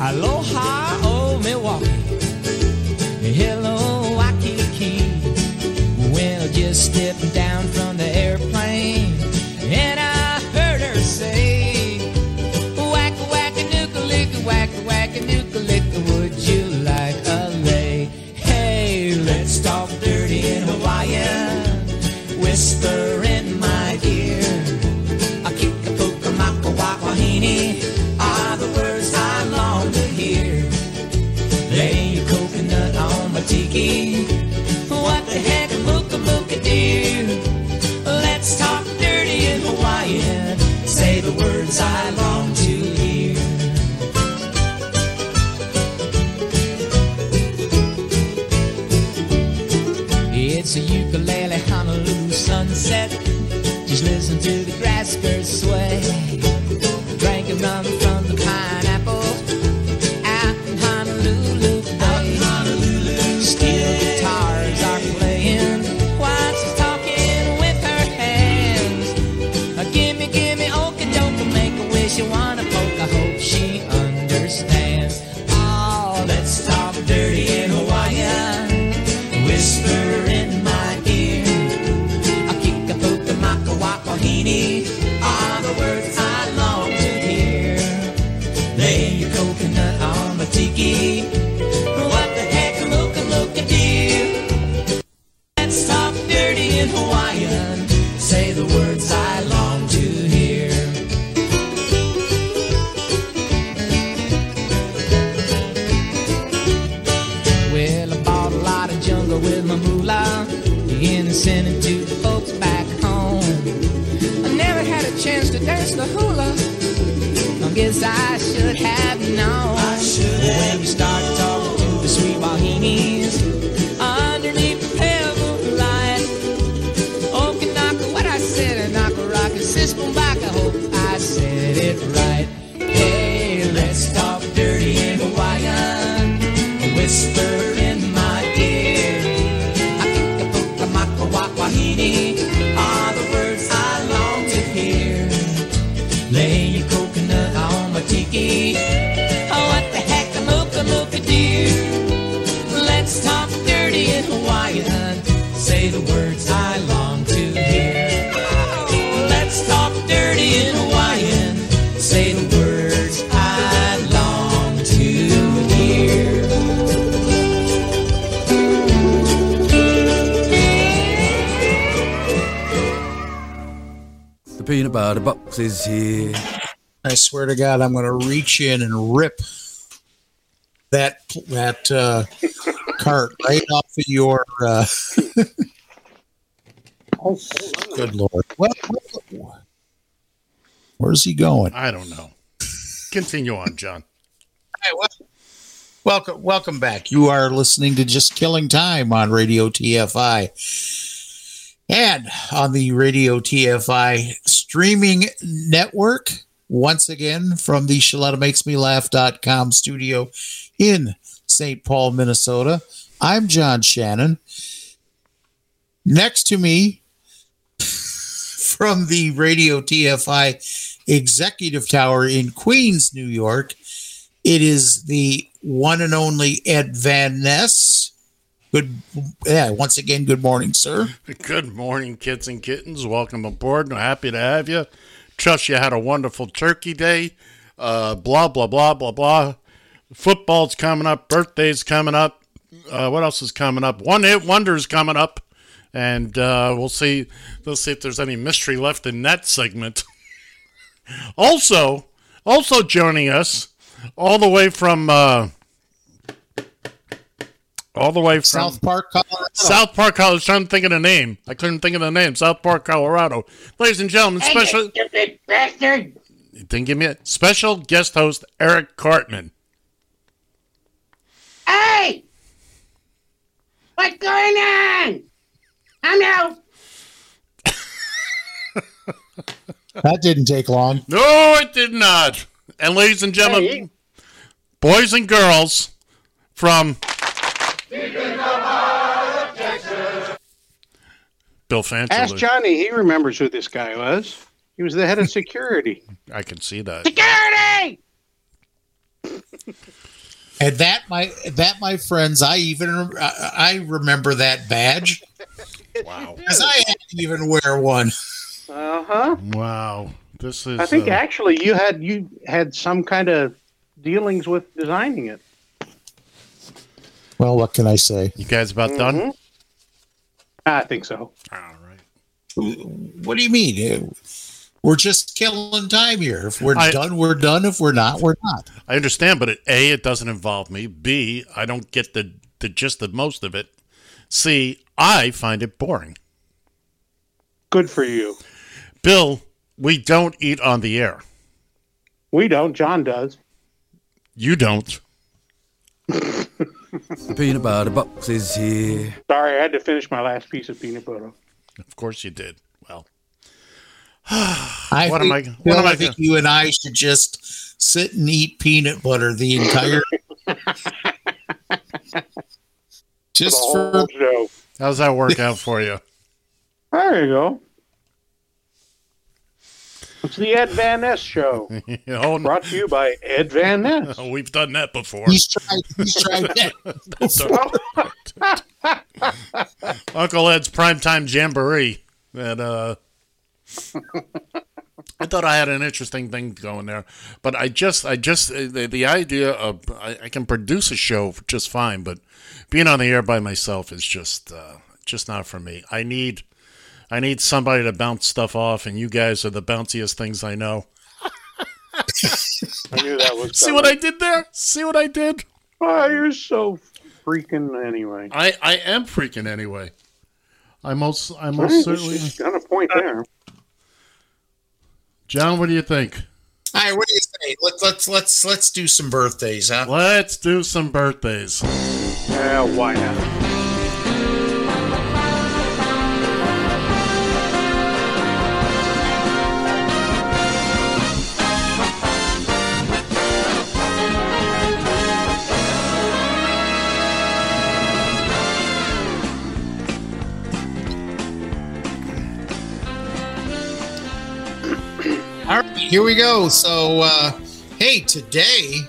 Aloha, oh Milwaukee. Hello, Waikiki. Well, just stepping down from the airplane, and I heard her say, would you like a? Hey, let's talk dirty in Hawaiian. Whisper in my ear. Akika puka maka wakahini are the words I long to hear. Lay a coconut on my tiki. What the heck, muka muka dear? Let's talk dirty in Hawaiian. Say the words I long to Just listen to the grass skirts sway. Drinking rum the tiki. To God, I'm going to reach in and rip that that uh, cart right off of your. Uh, good lord! What, what- where's he going? I don't know. Continue on, John. Hey, wel- welcome, welcome back. You are listening to Just Killing Time on Radio TFI. And on the Radio TFI streaming network, once again from the ShalettaMakesMeLaugh.com studio in St. Paul, Minnesota. I'm John Shannon. Next to me from the Radio TFI Executive Tower in Queens, New York, it is the one and only Ed Van Ness. Good, yeah. Once again, good morning, sir. Good morning, kids and kittens. Welcome aboard. Happy to have you. Trust you had a wonderful turkey day. Uh, blah, blah, blah, blah, blah. Football's coming up. Birthday's coming up. Uh, what else is coming up? One Hit Wonder's coming up. And uh, we'll see. Let's see if there's any mystery left in that segment. also, also joining us all the way from uh, all the way from South Park, Colorado. South Park, Colorado. I was trying to think of the name. I couldn't think of the name. South Park, Colorado. Ladies and gentlemen, special. Stupid bastard! Didn't give me a special guest host Eric Cartman. Hey! What's going on? I'm out. That didn't take long. No, it did not. And ladies and gentlemen, boys and girls from Bill Fancher. Ask Fancher. Johnny. He remembers who this guy was. He was the head of security. I can see that. Security! And that, my that, my friends, I even I, I remember that badge Wow. because I had to even wear one. Uh huh. Wow. This is. I think uh, actually you had you had some kind of dealings with designing it. Well, what can I say? You guys about done? Mhm. I think so. All right. What do you mean? We're just killing time here. If we're I- done, we're done. If we're not, we're not. I understand, but it, A, it doesn't involve me. B, I don't get the, the gist of most of it. C, I find it boring. Good for you. Bill, we don't eat on the air. We don't. John does. You don't. The peanut butter box is here. Sorry, I had to finish my last piece of peanut butter. Of course you did. Well, I What am think, I- what Bill, am I I think you and I should just sit and eat peanut butter the entire. just The for whole show. how's that work out for you? There you go. It's the Ed Van Ness Show. oh, Brought to you by Ed Van Ness. no, we've done that before. he's tried. He's tried that. Uncle Ed's primetime jamboree. That uh, I thought I had an interesting thing going there, but I just, I just, uh, the, the idea of I, I can produce a show just fine, but being on the air by myself is just, uh, just not for me. I need, I need somebody to bounce stuff off, and you guys are the bounciest things I know. I knew that was. See what I did there? See what I did? Oh, you're so freaking anyway. I, I am freaking anyway. I most, I Right, most certainly. Got a point there. John, what do you think? All right, what do you say? Let's let's let's let's do some birthdays, huh? Let's do some birthdays. Yeah, why not? Here we go. So, uh, hey, today,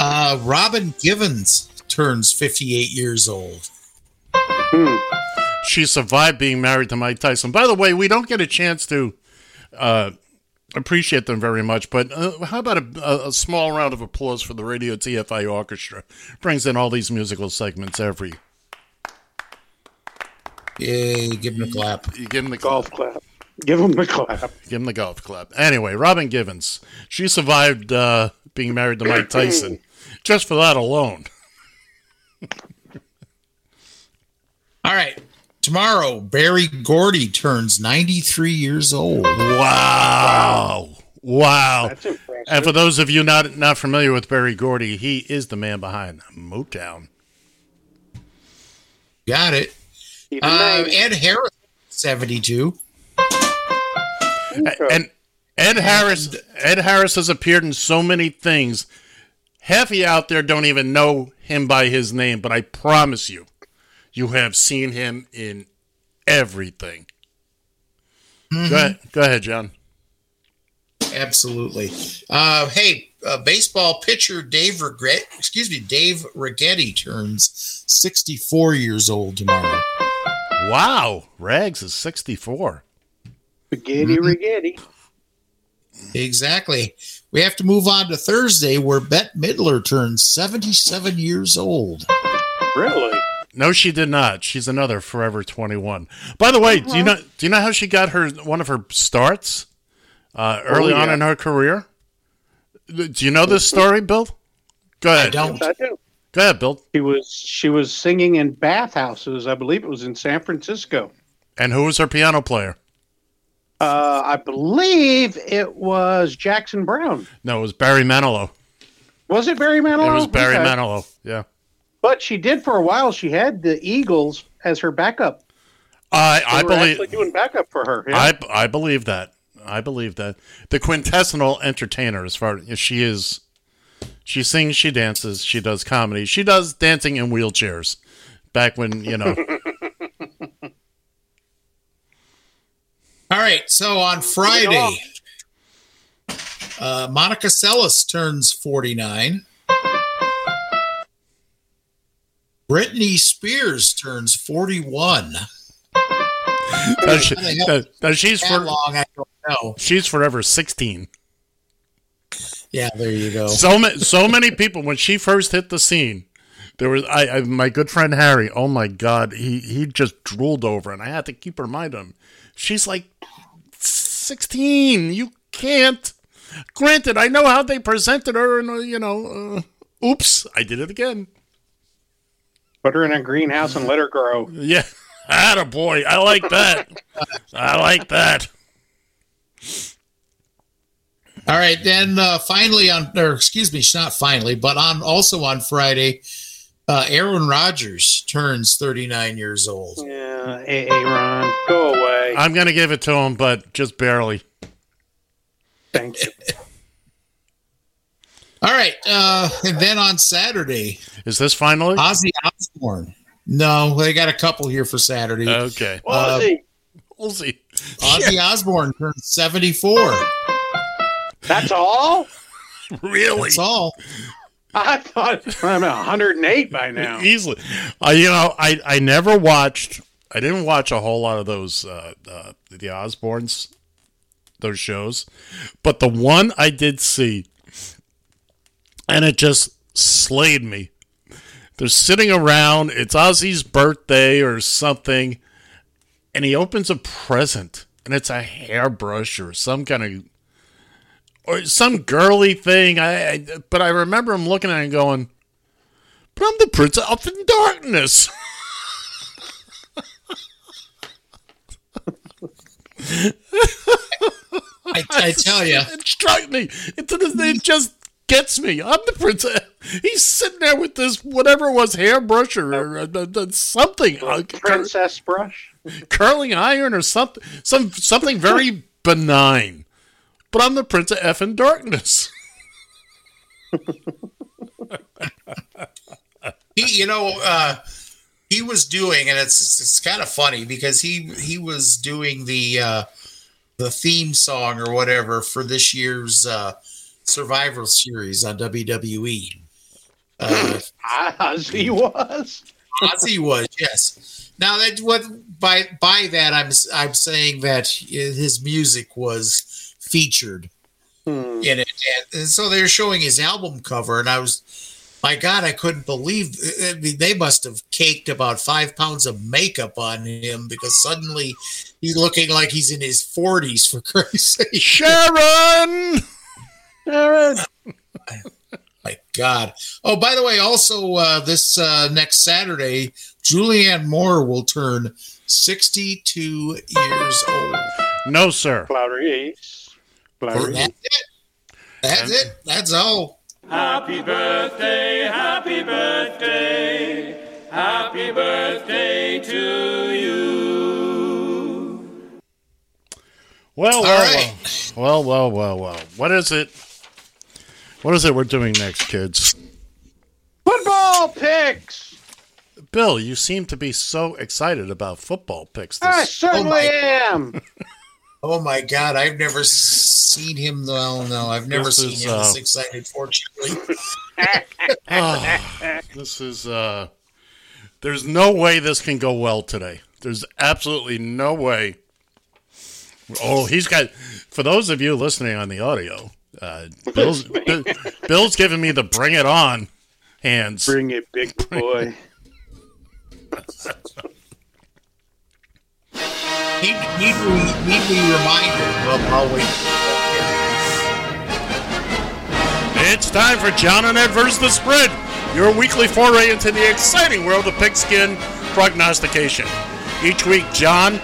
uh, Robin Givens turns 58 years old. She survived being married to Mike Tyson. By the way, we don't get a chance to uh, appreciate them very much, but uh, how about a, a small round of applause for the Radio TFI Orchestra? Brings in all these musical segments every. Yay, give him a clap. You give them the Golf clap. Give him the clap. Give him the golf clap. Anyway, Robin Givens. She survived uh, being married to Mike Tyson just for that alone. All right. Tomorrow, Berry Gordy turns 93 years old. Wow. Wow. And for those of you not not familiar with Berry Gordy, he is the man behind Motown. Got it. Uh, Ed Harris, 72. And Ed Harris Ed Harris has appeared in so many things. You out there don't even know him by his name, but I promise you, you have seen him in everything. Go ahead, go ahead, John. Absolutely. Uh, hey, uh, baseball pitcher Dave Regret, excuse me, Dave Righetti turns 64 years old tomorrow. Wow, Rags is sixty four. Spaghetti mm-hmm. Righetti. Exactly. We have to move on to Thursday where Bette Midler turns 77 years old. Really? No, she did not. She's another Forever 21. By the way, do you uh-huh. know do you know how she got her one of her starts uh, oh, early on yeah. in her career? Do you know this mm-hmm. story, Bill? Go ahead. I don't. I do. Go ahead, Bill. She was she was singing in bathhouses. I believe it was in San Francisco. And who was her piano player? Uh, I believe it was Jackson Browne. No, it was Barry Manilow. Was it Barry Manilow? It was Barry Okay. Manilow. Yeah. But she did for a while. She had the Eagles as her backup. I I believe actually doing backup for her. Yeah. I I believe that. I believe that the quintessential entertainer, as far as she is, she sings, she dances, she does comedy, she does dancing in wheelchairs. Back when you know, All right. So on Friday, uh, Monica Seles turns 49. Britney Spears turns 41. Now she- How the hell now- now she's for long, I don't know. she's forever sixteen. Yeah, there you go. So many, so many people when she first hit the scene. There was I, I my good friend Harry. Oh my God, he he just drooled over, and I had to keep reminding him. She's like sixteen. You can't. Granted, I know how they presented her, and uh, you know, uh, oops, I did it again. Put her in a greenhouse and let her grow. Yeah, a boy. I like that. I like that. All right, then uh, finally on, or excuse me, not finally, but on also on Friday, uh, Aaron Rodgers turns 39 years old. Yeah, Aaron, go away. I'm gonna give it to him, but just barely. Thank you. All right, uh, and then on Saturday, Is this finally? Ozzy Osbourne. No, they got a couple here for Saturday. Okay. Uh, We'll see. Ozzy Osbourne turns 74. That's all? Really? That's all. I thought I'm 108 by now. Easily. Uh, you know, I, I never watched, I didn't watch a whole lot of those, uh, uh, the Osbournes, those shows. But the one I did see, and it just slayed me. They're sitting around, it's Ozzy's birthday or something, and he opens a present, and it's a hairbrush or some kind of or some girly thing. I, I but I remember him looking at it and going, "But I'm the prince of in darkness." I, I tell you, it struck me. It, it just gets me. I'm the prince. He's sitting there with this whatever it was hairbrush or, or, uh, uh, something, uh, cur- Princess brush. curling iron or something, some something very benign. But I'm the prince of effing darkness. he, you know, uh, he was doing, and it's it's kind of funny because he he was doing the uh, the theme song or whatever for this year's uh, Survivor Series on WWE. Uh, As he was. Ozzy was, yes. Now that what by by that I'm I'm saying that his music was featured Hmm. in it, and, and so they're showing his album cover, and I was My God, I couldn't believe I mean, they must have caked about five pounds of makeup on him because suddenly he's looking like he's in his 40s, for Christ's sake. Sharon! Sharon! My God. Oh, by the way, also uh, this uh, next Saturday, Julianne Moore will turn 62 years old. No, sir. Clarice. Clarice. That's it. That's it. That's all. Happy birthday, happy birthday, happy birthday to you. Well, well, right. well, well, well, well. What is it? What is it we're doing next, kids? Football picks. Bill, you seem to be so excited about football picks. I certainly oh, my- am. Oh my God, I've never seen him. Well, no, I've never This seen is, him this uh, excited. Fortunately, Ah, this is. uh There's no way this can go well today. There's absolutely no way. Oh, he's got. For those of you listening on the audio, uh, Bill's Bill- Bill's giving me the "Bring It On" hands. Bring it, big boy. need, need, we, need we remind him? Well, I'll wait. It's time for John and Ed versus the Spread, your weekly foray into the exciting world of pigskin prognostication. Each week, John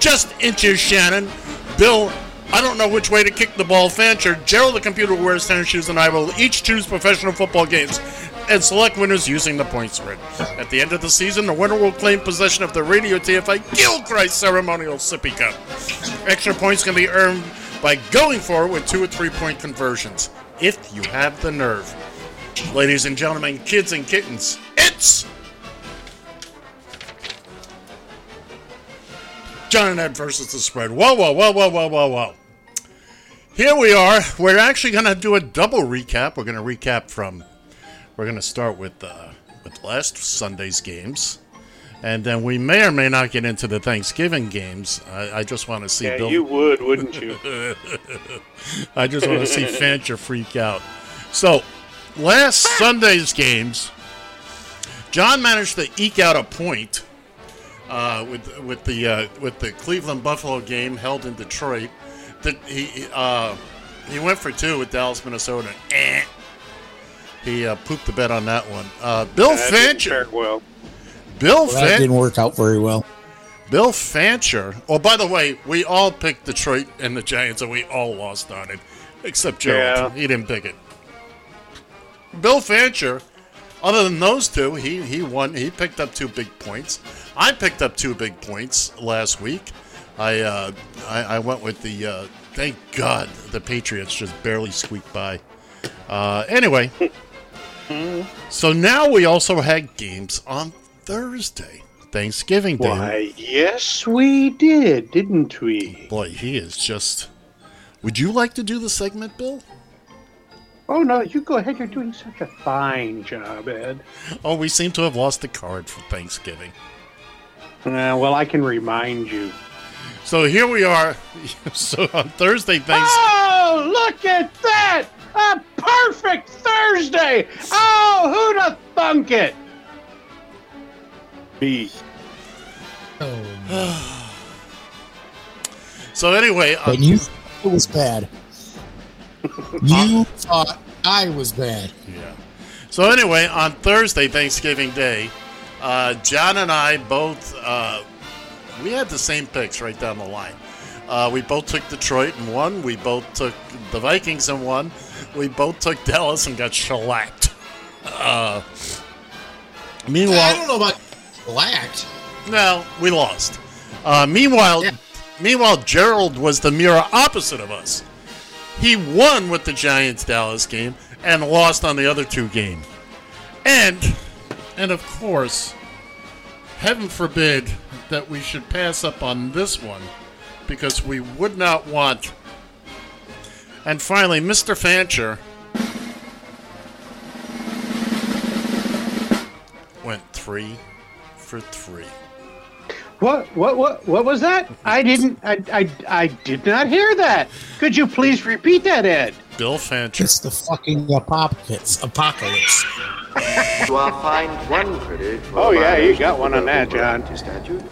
just inches Shannon. Bill, I don't know which way to kick the ball. Fancher, Gerald, the computer wears tennis shoes, and I will each choose professional football games and select winners using the point spread. At the end of the season, the winner will claim possession of the Radio TFI Gilchrist Ceremonial Sippy Cup. Extra points can be earned by going for it with two or three point conversions, if you have the nerve. Ladies and gentlemen, kids and kittens, it's John and Ed versus the spread. Whoa, whoa, whoa, whoa, whoa, whoa, whoa. Here we are. We're actually going to do a double recap. We're going to recap from. We're going to start with uh, with last Sunday's games, and then we may or may not get into the Thanksgiving games. I, I just want to see Yeah, Bill. you would, wouldn't you? I just want to see Fancher freak out. So, last Sunday's games, John managed to eke out a point uh, with with the uh, with the Cleveland Buffalo game held in Detroit. That he uh, he went for two with Dallas, Minnesota. Eh, he uh, pooped the bet on that one. Uh, Bill That didn't Fancher. well. Bill Well, that Fancher. didn't work out very well. Bill Fancher. Oh, by the way, we all picked Detroit and the Giants, and we all lost on it, except Gerald. Yeah. He didn't pick it. Bill Fancher. Other than those two, he he won. He picked up two big points. I picked up two big points last week. I uh, I, I went with the. Uh, thank God the Patriots just barely squeaked by. Uh, anyway, so now we also had games on Thursday, Thanksgiving Day. Why, yes, we did, didn't we? Boy, he is just. Would you like to do the segment, Bill? Oh, no, you go ahead. You're doing such a fine job, Ed. Oh, we seem to have lost the card for Thanksgiving. Uh, well, I can remind you. So here we are. So on Thursday, thanks. Oh, look at that! A perfect Thursday! Oh, who'd have thunk it? Me. Oh. so anyway, uh, And you thought it was bad. You thought I was bad. Yeah. So anyway, on Thursday, Thanksgiving Day, uh, John and I both uh, we had the same picks right down the line. Uh, we both took Detroit and won. We both took the Vikings and won. We both took Dallas and got shellacked. Uh, meanwhile, I don't know about blacked. No, we lost. Uh, meanwhile, meanwhile, Gerald was the mirror opposite of us. He won with the Giants Dallas game and lost on the other two games. And, and of course, heaven forbid that we should pass up on this one because we would not want. And finally, Mr. Fancher went three for three. What? What? What? What was that? I didn't. I. I. I did not hear that. Could you please repeat that, Ed? Bill Fancher. It's the fucking apocalypse. Apocalypse. You are fined one credit for Oh, yeah, you got one on that, Verbal John. Morality Statute.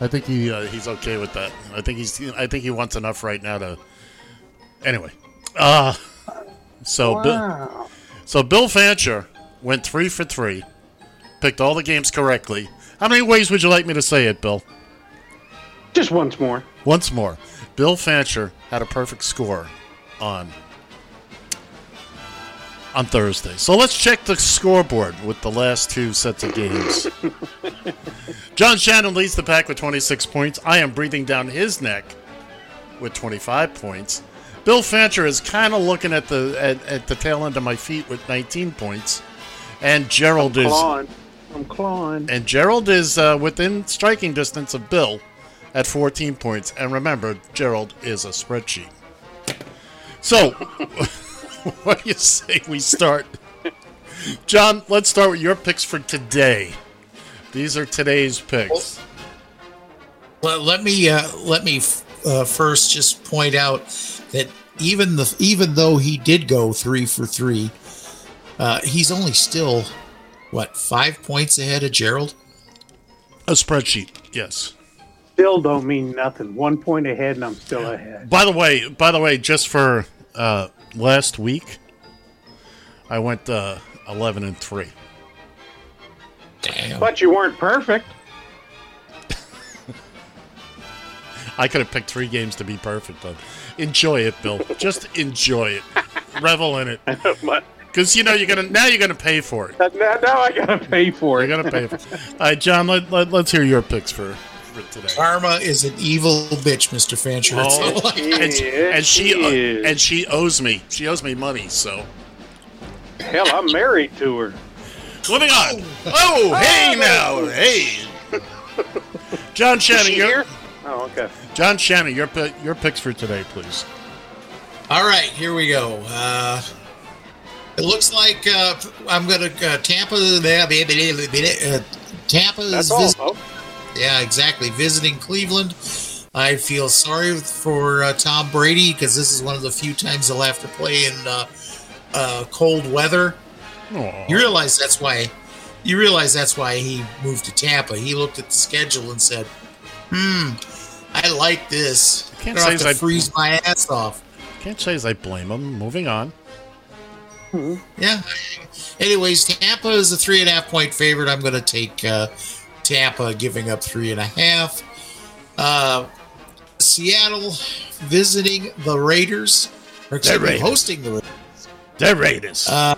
I think he uh, he's okay with that. I think he's I think he wants enough right now to. Anyway, uh so Bill, so Bill Fancher went three for three, picked all the games correctly. How many ways would you like me to say it, Bill? Just once more. Once more, Bill Fancher had a perfect score on on Thursday. So let's check the scoreboard with the last two sets of games. John Shannon leads the pack with 26 points. I am breathing down his neck with 25 points. Bill Fancher is kind of looking at the at, at the tail end of my feet with 19 points, and Gerald is Clawing. I'm clawing. and Gerald is uh, within striking distance of Bill at 14 points. And remember, Gerald is a spreadsheet. So, what do you say we start? John, let's start with your picks for today. These are today's picks. Well, let me uh, let me uh, first just point out that even the even though he did go three for three, uh, he's only still what five points ahead of Gerald. A spreadsheet, yes. Still don't mean nothing. One point ahead, and I'm still ahead. By the way, by the way, just for uh, last week, I went uh, 11 and three. Damn. But you weren't perfect. I could have picked three games to be perfect, but enjoy it, Bill. Just enjoy it. Revel in it. Because you know you're gonna now you're gonna pay for it. Now, now I gotta pay for it. You're gonna pay for it. All right, John. Let, let, us hear your picks for, for today. Karma is an evil bitch, Mister Fancher. Oh, all and, she, and she Yes, she is. and she owes me. She owes me money. So Hell, I'm married to her. moving on. Oh, hey now, hey. John Shannon, she your here? Oh, okay. John Shannon, your your picks for today, please. All right, here we go. Uh, it looks like uh, I'm going to uh, Tampa. Uh, Tampa is That's all, visit- folks. Yeah, exactly. Visiting Cleveland. I feel sorry for uh, Tom Brady because this is one of the few times he'll have to play in uh, uh, cold weather. Aw. You realize that's why. You realize that's why he moved to Tampa. He looked at the schedule and said, "Hmm, I like this. Can't I don't say have to I- freeze my ass off." Can't say as I blame him. Moving on. Yeah. Anyways, Tampa is a three and a half point favorite. I'm going to take uh, Tampa, giving up three and a half. Uh, Seattle visiting the Raiders, or The Raiders. hosting the Raiders. The Raiders. Uh,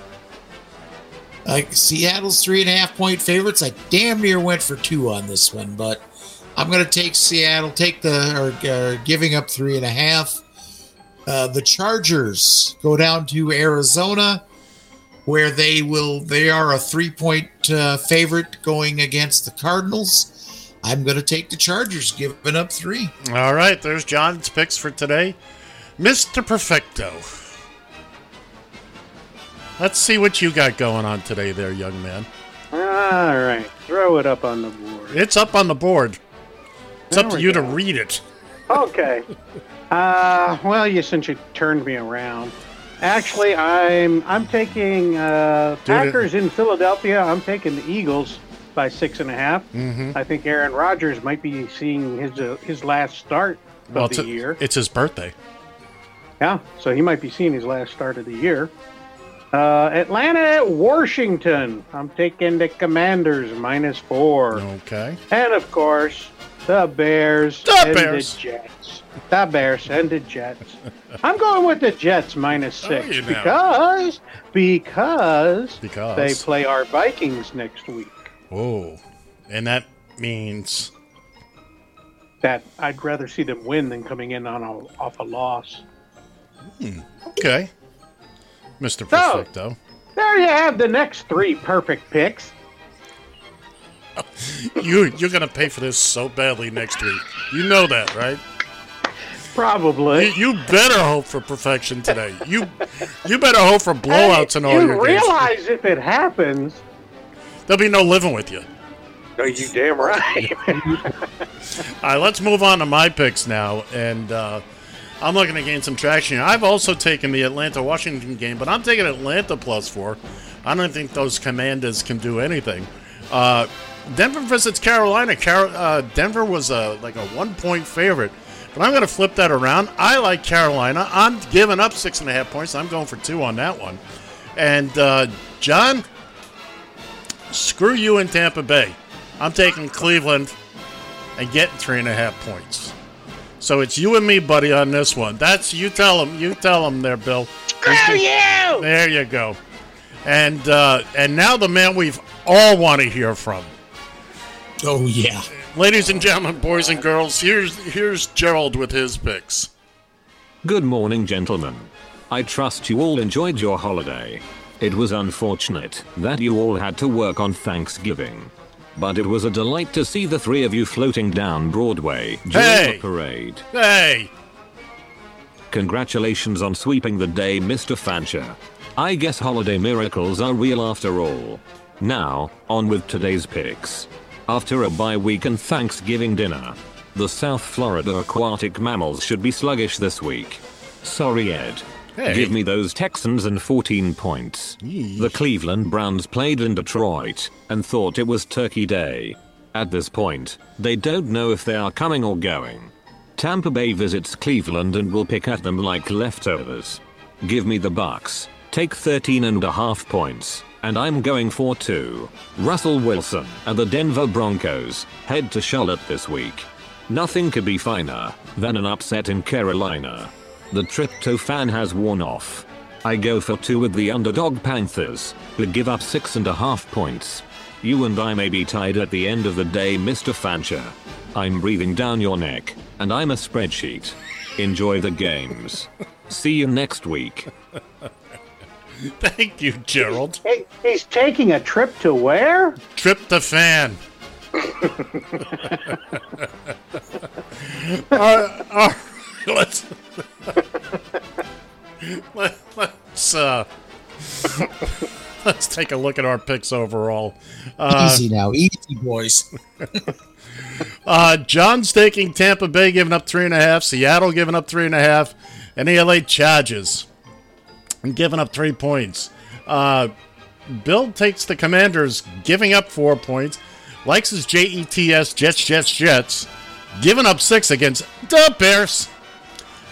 uh, Seattle's three and a half point favorites. I damn near went for two on this one, but I'm going to take Seattle. Take the or uh, giving up three and a half. Uh, the Chargers go down to Arizona, where they will. They are a three point uh, favorite going against the Cardinals. I'm going to take the Chargers, giving up three. All right, there's John's picks for today. Mr. Perfecto. Let's see what you got going on today, there, young man. All right, throw it up on the board. It's up on the board. It's There up to we you to read it. Okay. Uh, well, you since you turned me around. Actually, I'm I'm taking uh, Dude, it- Packers in Philadelphia. I'm taking the Eagles by six and a half. Mhm. I think Aaron Rodgers might be seeing his uh, his last start of Well, the it's, a- year. it's his birthday. Yeah, so he might be seeing his last start of the year. Uh, Atlanta at Washington. I'm taking the Commanders minus four. Okay. And of course, the Bears The and Bears. the Jets. The Bears and the Jets. I'm going with the Jets minus Are six because because Because. they play our Vikings next week. Whoa. And that means. That I'd rather see them win than coming in on a, off a loss. Hmm, okay. Mr. So- Perfecto. There you have the next three perfect picks. You, you're going to pay for this so badly next week. You know that, right? Probably. You, you better hope for perfection today. You you better hope for blowouts in all you your games. realize if it happens, There'll be no living with you. oh, you damn right. All right, let's move on to my picks now. And uh, I'm looking to gain some traction. I've also taken the Atlanta Washington game, but I'm taking Atlanta plus four. I don't think those Commanders can do anything. Uh, Denver visits Carolina. Car- uh, Denver was a like a one point favorite, but I'm going to flip that around. I like Carolina. I'm giving up six and a half points. I'm going for two on that one. And uh, John, screw you in Tampa Bay. I'm taking Cleveland and getting three and a half points. So it's you and me, buddy, on this one. That's you. Tell them. You tell them there, Bill. Screw you! There you go. And uh, and now the man we've all want to hear from. Oh yeah, ladies and gentlemen, boys and girls. Here's here's Gerald with his picks. Good morning, gentlemen. I trust you all enjoyed your holiday. It was unfortunate that you all had to work on Thanksgiving. But it was a delight to see the three of you floating down Broadway during Hey! the parade. Hey, Congratulations on sweeping the day, Mr. Fancher. I guess holiday miracles are real after all. Now, on with today's picks. After a bye week and Thanksgiving dinner, the South Florida aquatic mammals should be sluggish this week. Sorry, Ed. Hey. Give me those Texans and 14 points. The Cleveland Browns played in Detroit and thought it was Turkey Day. At this point, they don't know if they are coming or going. Tampa Bay visits Cleveland and will pick at them like leftovers. Give me the Bucs. Take 13 and a half points. And I'm going for two. Russell Wilson and the Denver Broncos head to Charlotte this week. Nothing could be finer than an upset in Carolina. The tryptophan has worn off. I go for two with the underdog Panthers, who give up six and a half points. You and I may be tied at the end of the day, Mr. Fancher. I'm breathing down your neck, and I'm a spreadsheet. Enjoy the games. See you next week. thank you, Gerald. Hey, he's taking a trip to where? Tryptophan. uh, uh, let's let, let's uh, let's take a look at our picks overall. Uh, easy now, easy boys. uh, John's taking Tampa Bay, giving up three and a half. Seattle giving up three and a half, and the LA Chargers giving up three points. Uh, Bill takes the Commanders, giving up four points. Likes his Jets, Jets, Jets, Jets, giving up six against the Bears.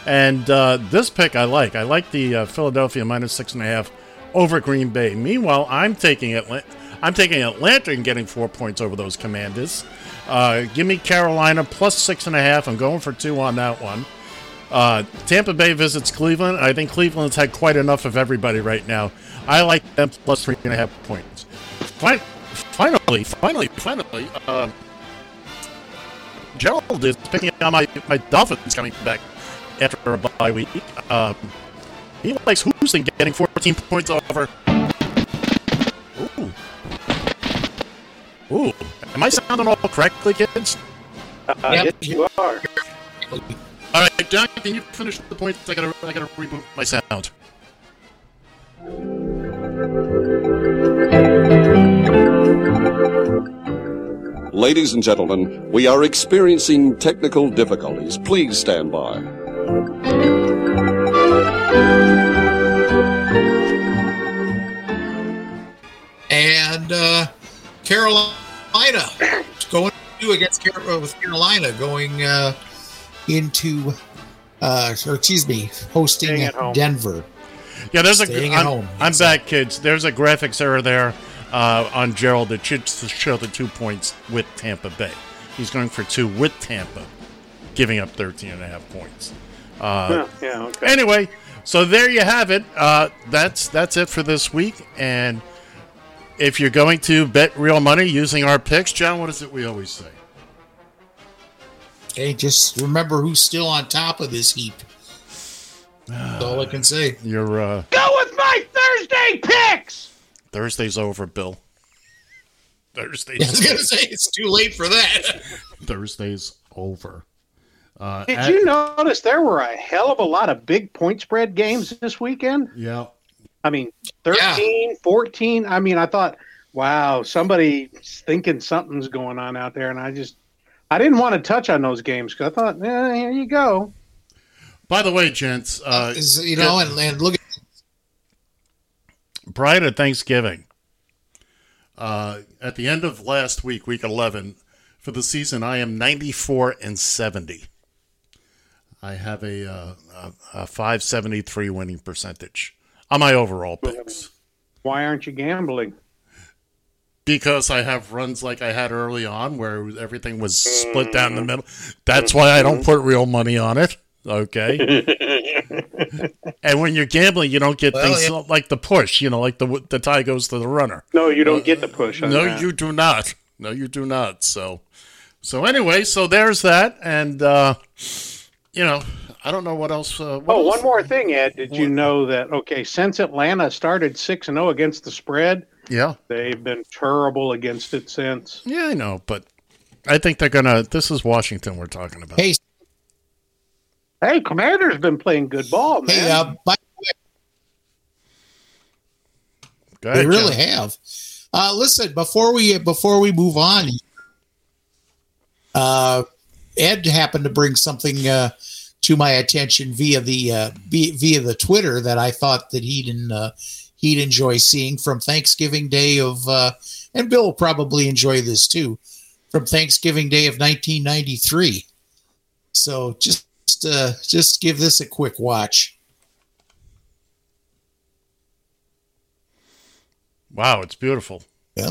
And uh, this pick I like. I like the uh, Philadelphia minus six and a half over Green Bay. Meanwhile, I'm taking Atlanta. I'm taking Atlanta and getting four points over those Commanders. Uh, give me Carolina plus six and a half. I'm going for two on that one. Uh, Tampa Bay visits Cleveland. I think Cleveland's had quite enough of everybody right now. I like them plus three and a half points. Fin- finally, finally, finally, uh, Gerald is picking on my, my Dolphins coming back after a bye week. Um, he likes Houston getting 14 points over. Ooh. Ooh. Am I sounding all correctly, kids? Uh, yes, you are. All right, John, can you finish the points? I gotta, I gotta reboot my sound. Ladies and gentlemen, we are experiencing technical difficulties. Please stand by. and uh, Carolina going to against uh, with Carolina going uh, into uh, or excuse me hosting at home. Denver. Yeah, there's a. Staying at I'm, home. I'm back, kids. There's a graphics error there uh, on Gerald that should show the two points with Tampa Bay. He's going for two with Tampa, giving up 13 and a half points. Uh, Yeah, yeah, okay. Anyway, so there you have it. Uh, that's that's it for this week. And if you're going to bet real money using our picks, John, what is it we always say? Hey, just remember who's still on top of this heap. That's all I can say. Your uh, Go with my Thursday picks. Thursday's over, Bill. I Thursday's was gonna say it's too late for that. Thursday's over. Uh, Did at- you notice there were a hell of a lot of big point spread games this weekend? Yeah. I mean, 13, 14. I mean, I thought, wow, somebody's thinking something's going on out there. And I just, I didn't want to touch on those games because I thought, eh, here you go. By the way, gents, uh, Is- you know, and, and look at prior to Thanksgiving, uh, at the end of last week, week 11, for the season, I am 94 and 70. I have a, uh, a, a 573 winning percentage on my overall picks Why aren't you gambling? Because I have runs like I had early on where everything was split down the middle. That's why I don't put real money on it. Okay. and when you're gambling, you don't get Well, things yeah. like the push, you know, like the the tie goes to the runner. No, you don't get the push. On No, that. you do not. No, you do not. So, so anyway, so there's that, and uh, you know, I don't know what else. Uh, what Oh, else? one more thing, Ed. Did you know that? Okay, since Atlanta started six and zero against the spread, Yeah, they've been terrible against it since. yeah, I know, but I think they're gonna. This is Washington we're talking about. Hey, Hey, Commander's been playing good ball, man. Hey, uh, by Go they ahead, really John. have. Uh, listen, before we before we move on, uh, Ed happened to bring something uh, to my attention via the uh, via, via the Twitter that I thought that he didn't uh, he'd enjoy seeing from Thanksgiving Day of, uh, and Bill will probably enjoy this too, from Thanksgiving Day of 1993. So just uh, just give this a quick watch. Wow, it's beautiful. Yeah.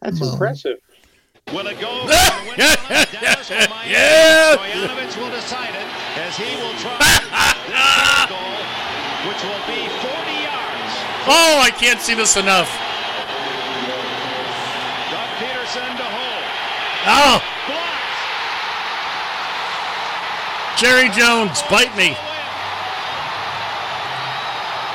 That's impressive. Will it go? Yeah. Stoyanovich will decide it as he will try this goal, which will be 40 yards. Oh, I can't see this enough. Doug Pederson to hold. Oh, Jerry Jones, bite me.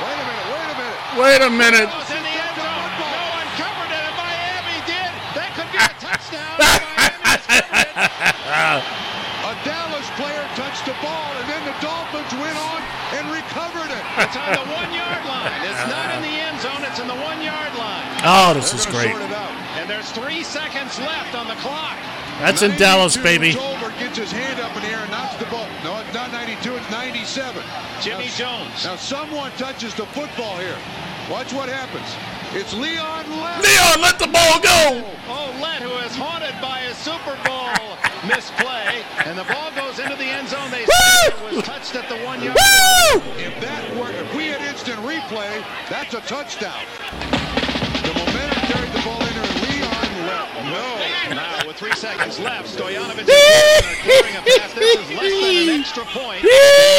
Wait a minute, wait a minute. Wait a minute. It's in the end zone. No one covered it, and Miami did. That could be a touchdown. Miami's covered it. A Dallas player touched the ball, and then the Dolphins went on and recovered it. It's on the one yard line. It's not in the end zone, it's in the one yard line. Oh, this is great. And there's three seconds left on the clock. That's in Dallas, baby. Tolbert gets his hand up in the air and knocks the ball. No, it's not 92, it's 97. Jimmy now, Jones. Now someone touches the football here. Watch what happens. It's Leon Lett. Leon, let the ball go. Oh, oh Lett, who is haunted by his Super Bowl misplay, and the ball goes into the end zone. They say it was touched at the one yard line. If that were, if we had instant replay, that's a touchdown. The momentum carried the ball into Leon Lett. No. Now, with three seconds left, Stoyanovich is clearing a pass. This is less than an extra point.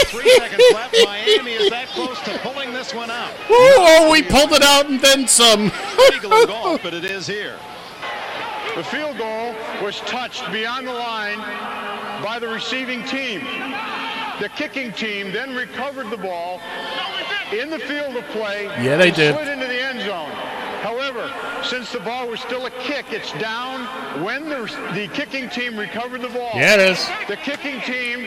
Three seconds left. Miami is that close to pulling this one out. Oh, we pulled it out and then some. Legal in golf, but it is here. The field goal was touched beyond the line by the receiving team. The kicking team then recovered the ball in the field of play. Yeah, they and did. Slid into the end zone. However, since the ball was still a kick, it's down when the, the kicking team recovered the ball. Yeah, it is. The kicking team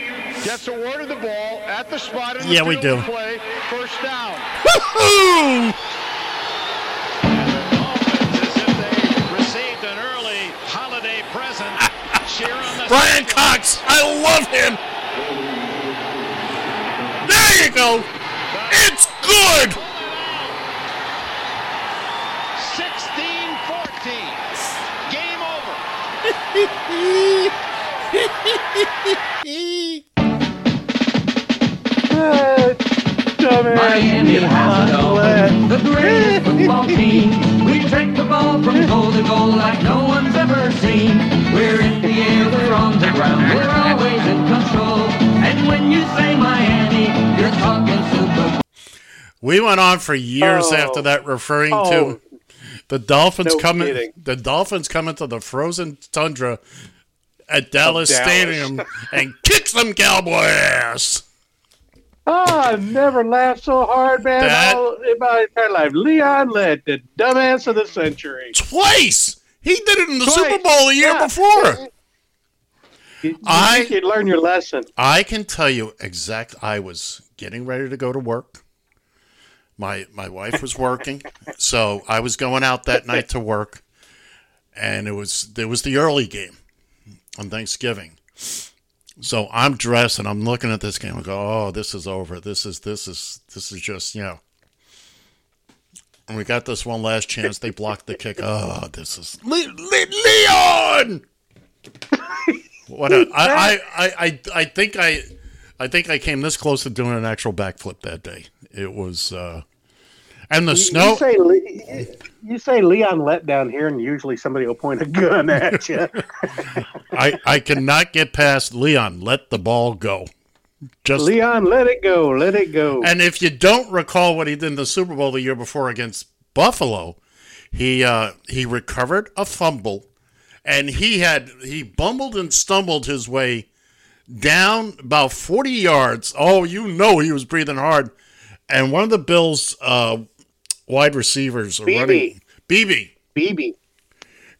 gets awarded the ball at the spot in the Yeah, we field of do. play. First down. Woo-hoo! Received an early holiday present. Cheer on the Brian Cox, I love him. There. It's good. 16-14. Game over. Miami has it all. The greatest football team. We take the ball from goal to goal like no one's ever seen. We're in the air, we're on the ground, we're always in control. And when you say Miami, you're talking Super Bowl. We went on for years Oh. after that, referring Oh. to the Dolphins No coming. kidding. The Dolphins coming to the frozen tundra at Dallas, Dallas. Stadium and kick some cowboy ass. Ah, I've never laughed so hard, man, That- all in my entire life. Leon Lett the dumbass of the century. Twice. He did it in the Twice. Super Bowl a year Yeah. before. You, I- you learn your lesson. I can tell you exact. I was getting ready to go to work. My my wife was working, so I was going out that night to work, and it was there was the early game on Thanksgiving, So I'm dressed and I'm looking at this game. I go, "Oh, this is over. This is this is this is just you know." And we got this one last chance. They blocked the kick. Oh, this is Le- Le- Leon. What a, I, I, I, I, think I, I think I came this close to doing an actual backflip that day. It was, uh, and the You- snow. You say, Le- you say Leon let down here, and usually somebody will point a gun at you. I, I cannot get past Leon. Let the ball go. Just Leon, let it go, let it go. And if you don't recall what he did in the Super Bowl the year before against Buffalo, he uh, he recovered a fumble, and he had he bumbled and stumbled his way down about forty yards. Oh, you know he was breathing hard, and one of the Bills' uh, wide receivers, Beebe. running Beebe, Beebe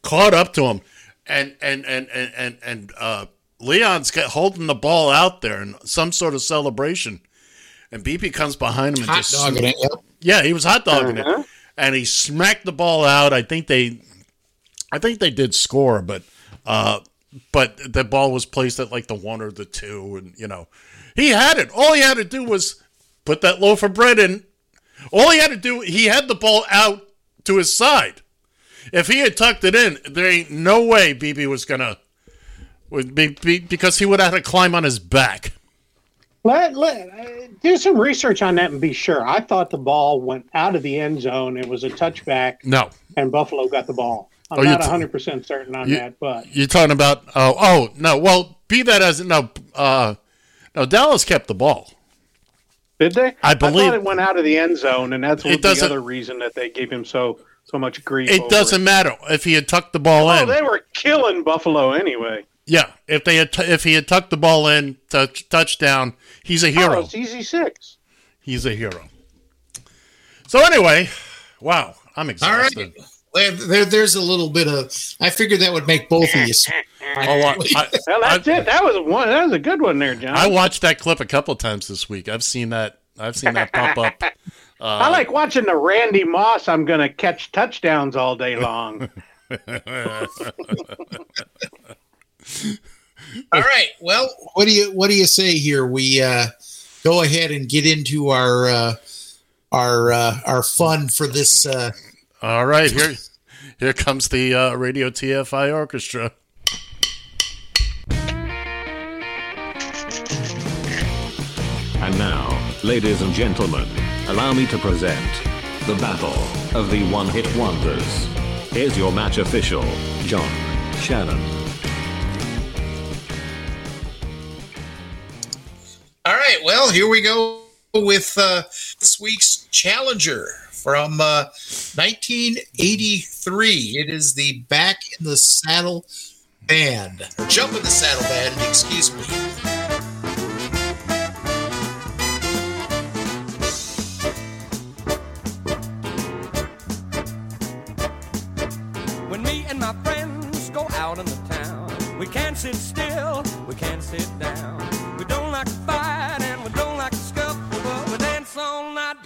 caught up to him, and and and and and, and uh, Leon's got, holding the ball out there in some sort of celebration, and Beebe comes behind him and Hot just dogging it, yeah, he was hot dogging Uh-huh. it, and he smacked the ball out. I think they, I think they did score, but uh, but the ball was placed at like the one or the two, and you know, he had it. All he had to do was put that loaf of bread in. All he had to do, he had the ball out to his side. If he had tucked it in, there ain't no way Beebe was gonna would be, be because he would have had to climb on his back. Let, let uh, do some research on that and be sure. I thought the ball went out of the end zone. It was a touchback, No, and Buffalo got the ball. I'm Oh, you not t- 100 percent certain on you- that, but You're talking about oh oh no well be that as no uh no Dallas kept the ball. did they? I believe- thought it went out of the end zone, and that's It the doesn't- other reason that they gave him so so much grief. It over doesn't matter if he had tucked the ball Oh, in. they were killing Buffalo anyway. yeah, if they had t- if he had tucked the ball in touch touchdown, he's a Oh, hero. it's easy six. He's a hero. So anyway, wow, I'm exhausted. right. Well, There, there's a little bit of. I figured that would make both of you. Oh, I, I, Well, that's it. That was one. That was a good one there, John. I watched that clip a couple times this week. I've seen that. I've seen that pop up. Uh, I like watching the Randy Moss. I'm going to catch touchdowns all day long. All right. Well, what do you what do you say here? We uh, go ahead and get into our uh, our uh, our fun for this. All right, here here comes the uh, Radio TFI Orchestra. And now, ladies and gentlemen, allow me to present the Battle of the One Hit Wonders. Here's your match official, John Shannon. all right. Well, here we go with uh, this week's challenger from uh, 1983. It is the Back in the Saddle Band. Or Jump in the Saddle Band. Excuse me. When me and my friends go out in the town, we can't sit still, we can't sit down. We don't like to fight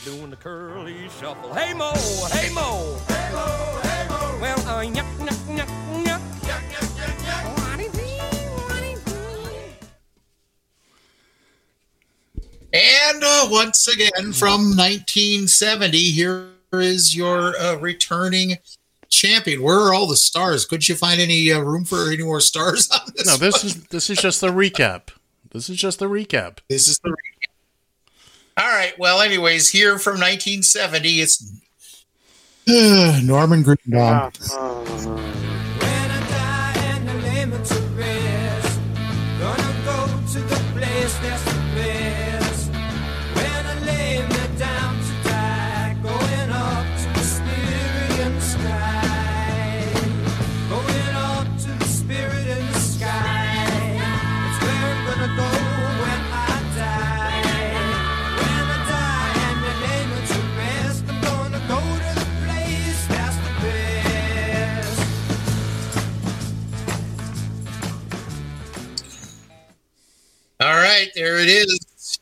doing the curly shuffle. Hey Mo, hey Mo, hey Mo, hey Mo. Well, uh, yuck, yuck, yuck, yuck. Yuck, yuck, yuck, yuck. And uh, once again, from 1970, here is your uh, returning champion. Where are all the stars? Could you find any uh, room for any more stars on this? No, this one? is this is just the recap. This is just the recap. This is the recap. All right. Well, anyways, here from 1970, it's Norman Greenbaum. and ah, the ah. All right, there it is.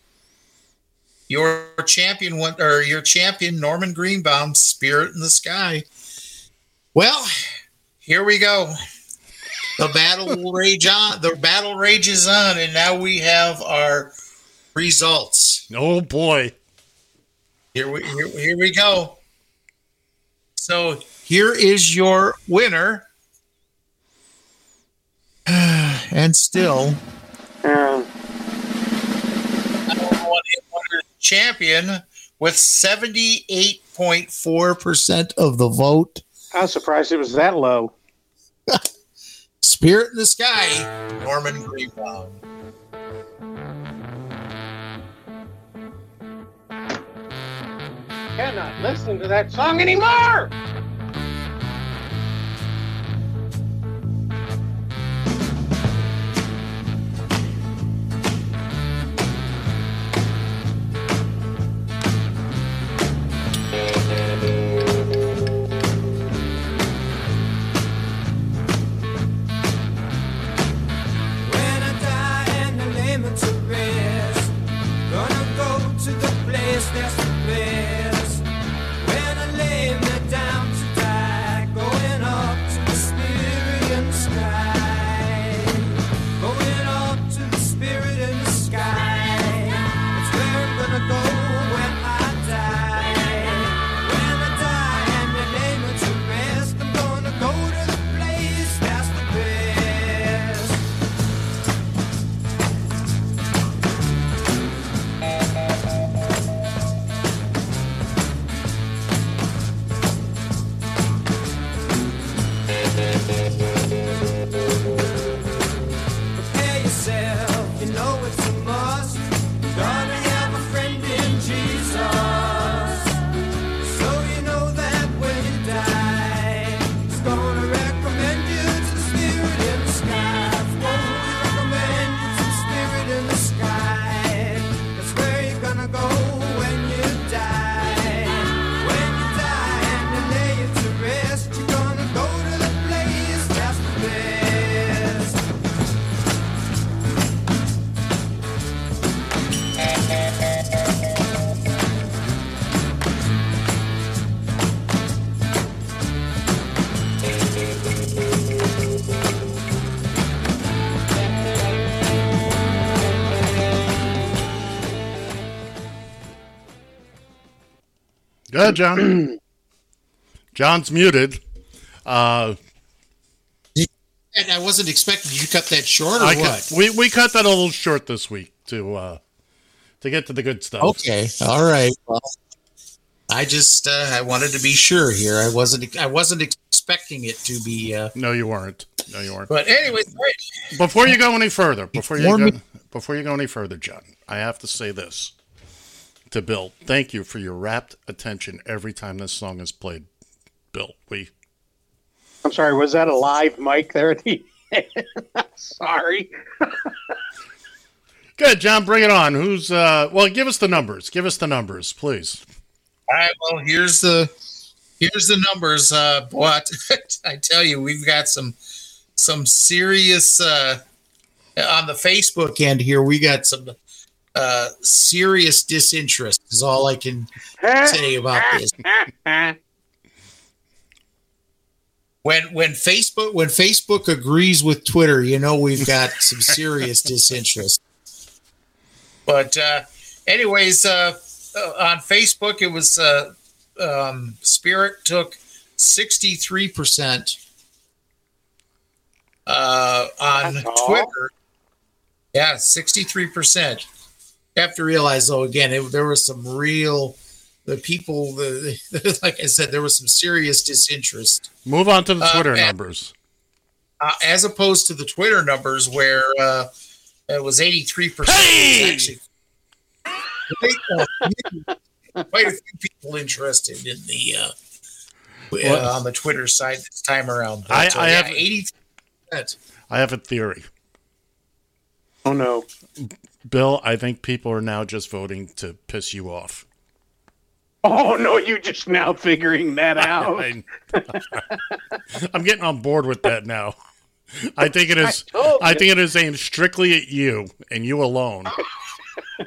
Your champion went, or your champion Norman Greenbaum, Spirit in the Sky. Well, here we go. the battle will rage on. The battle rages on, and now we have our results. Oh boy! Here we here, here we go. So here is your winner, and still um, champion with seventy eight point four percent of the vote. I was surprised it was that low. Spirit in the Sky, Norman Greenbaum. Cannot listen to that song anymore. Ahead, John. John's muted. Uh, And I wasn't expecting you to cut that short or I what? cut, we we cut that a little short this week to uh, to get to the good stuff. Okay, all right. Well, I just uh, I wanted to be sure here. I wasn't I wasn't expecting it to be. Uh, No, you weren't. No, you weren't. but anyway, great. Before you go any further, before you go, before you go any further, John, I have to say this to Bill. Thank you for your rapt attention every time this song is played. Bill, we I'm sorry, was that a live mic there at the end? sorry. good, John. Bring it on. Who's uh? Well, give us the numbers. Give us the numbers, please. All right. Well, here's the here's the numbers. Uh, what I tell you, we've got some some serious uh, on the Facebook end here. We got some uh, serious disinterest. Is all I can say about this. when when Facebook when Facebook agrees with Twitter, you know we've got some serious disinterest. But uh, anyways, uh, uh, on Facebook, it was uh, um, Spirit took sixty three percent. Uh, on Twitter, yeah, sixty three percent. You have to realize, though, again, it, there was some real the people. The, like I said, there was some serious disinterest. Move on to the Uh, Twitter and- numbers. uh, as opposed to the Twitter numbers where uh, it was 83%. Actually, quite a few people interested in the uh, uh, on the Twitter side this time around. I- But, uh, I yeah, have- 83%. I have a theory. Oh no, Bill. I think people are now just voting to piss you off. Oh no, you just now figuring that out. I, am getting on board with that now. I think it is. I I, think it is aimed strictly at you and you alone,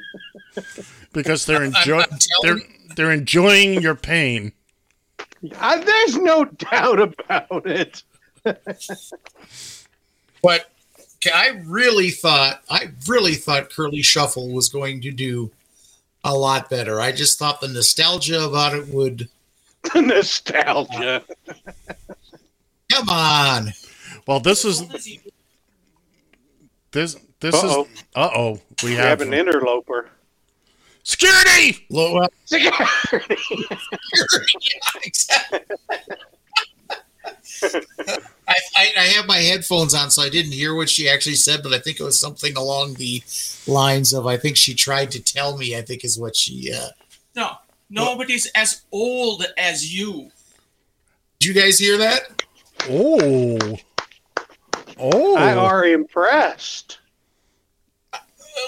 because they're enjoying. They're they're enjoying your pain. Uh, there's no doubt about it. But I really thought I really thought Curly Shuffle was going to do a lot better. I just thought the nostalgia about it would nostalgia. Come on. Well, this is this this Uh-oh. is uh oh. We We have, have an interloper. security. Blow up. Security. I, I, I have my headphones on, so I didn't hear what she actually said, but I think it was something along the lines of I think she tried to tell me, I think is what she uh No, nobody's as old as you. did you guys hear that? Oh. Oh. I are impressed. Uh,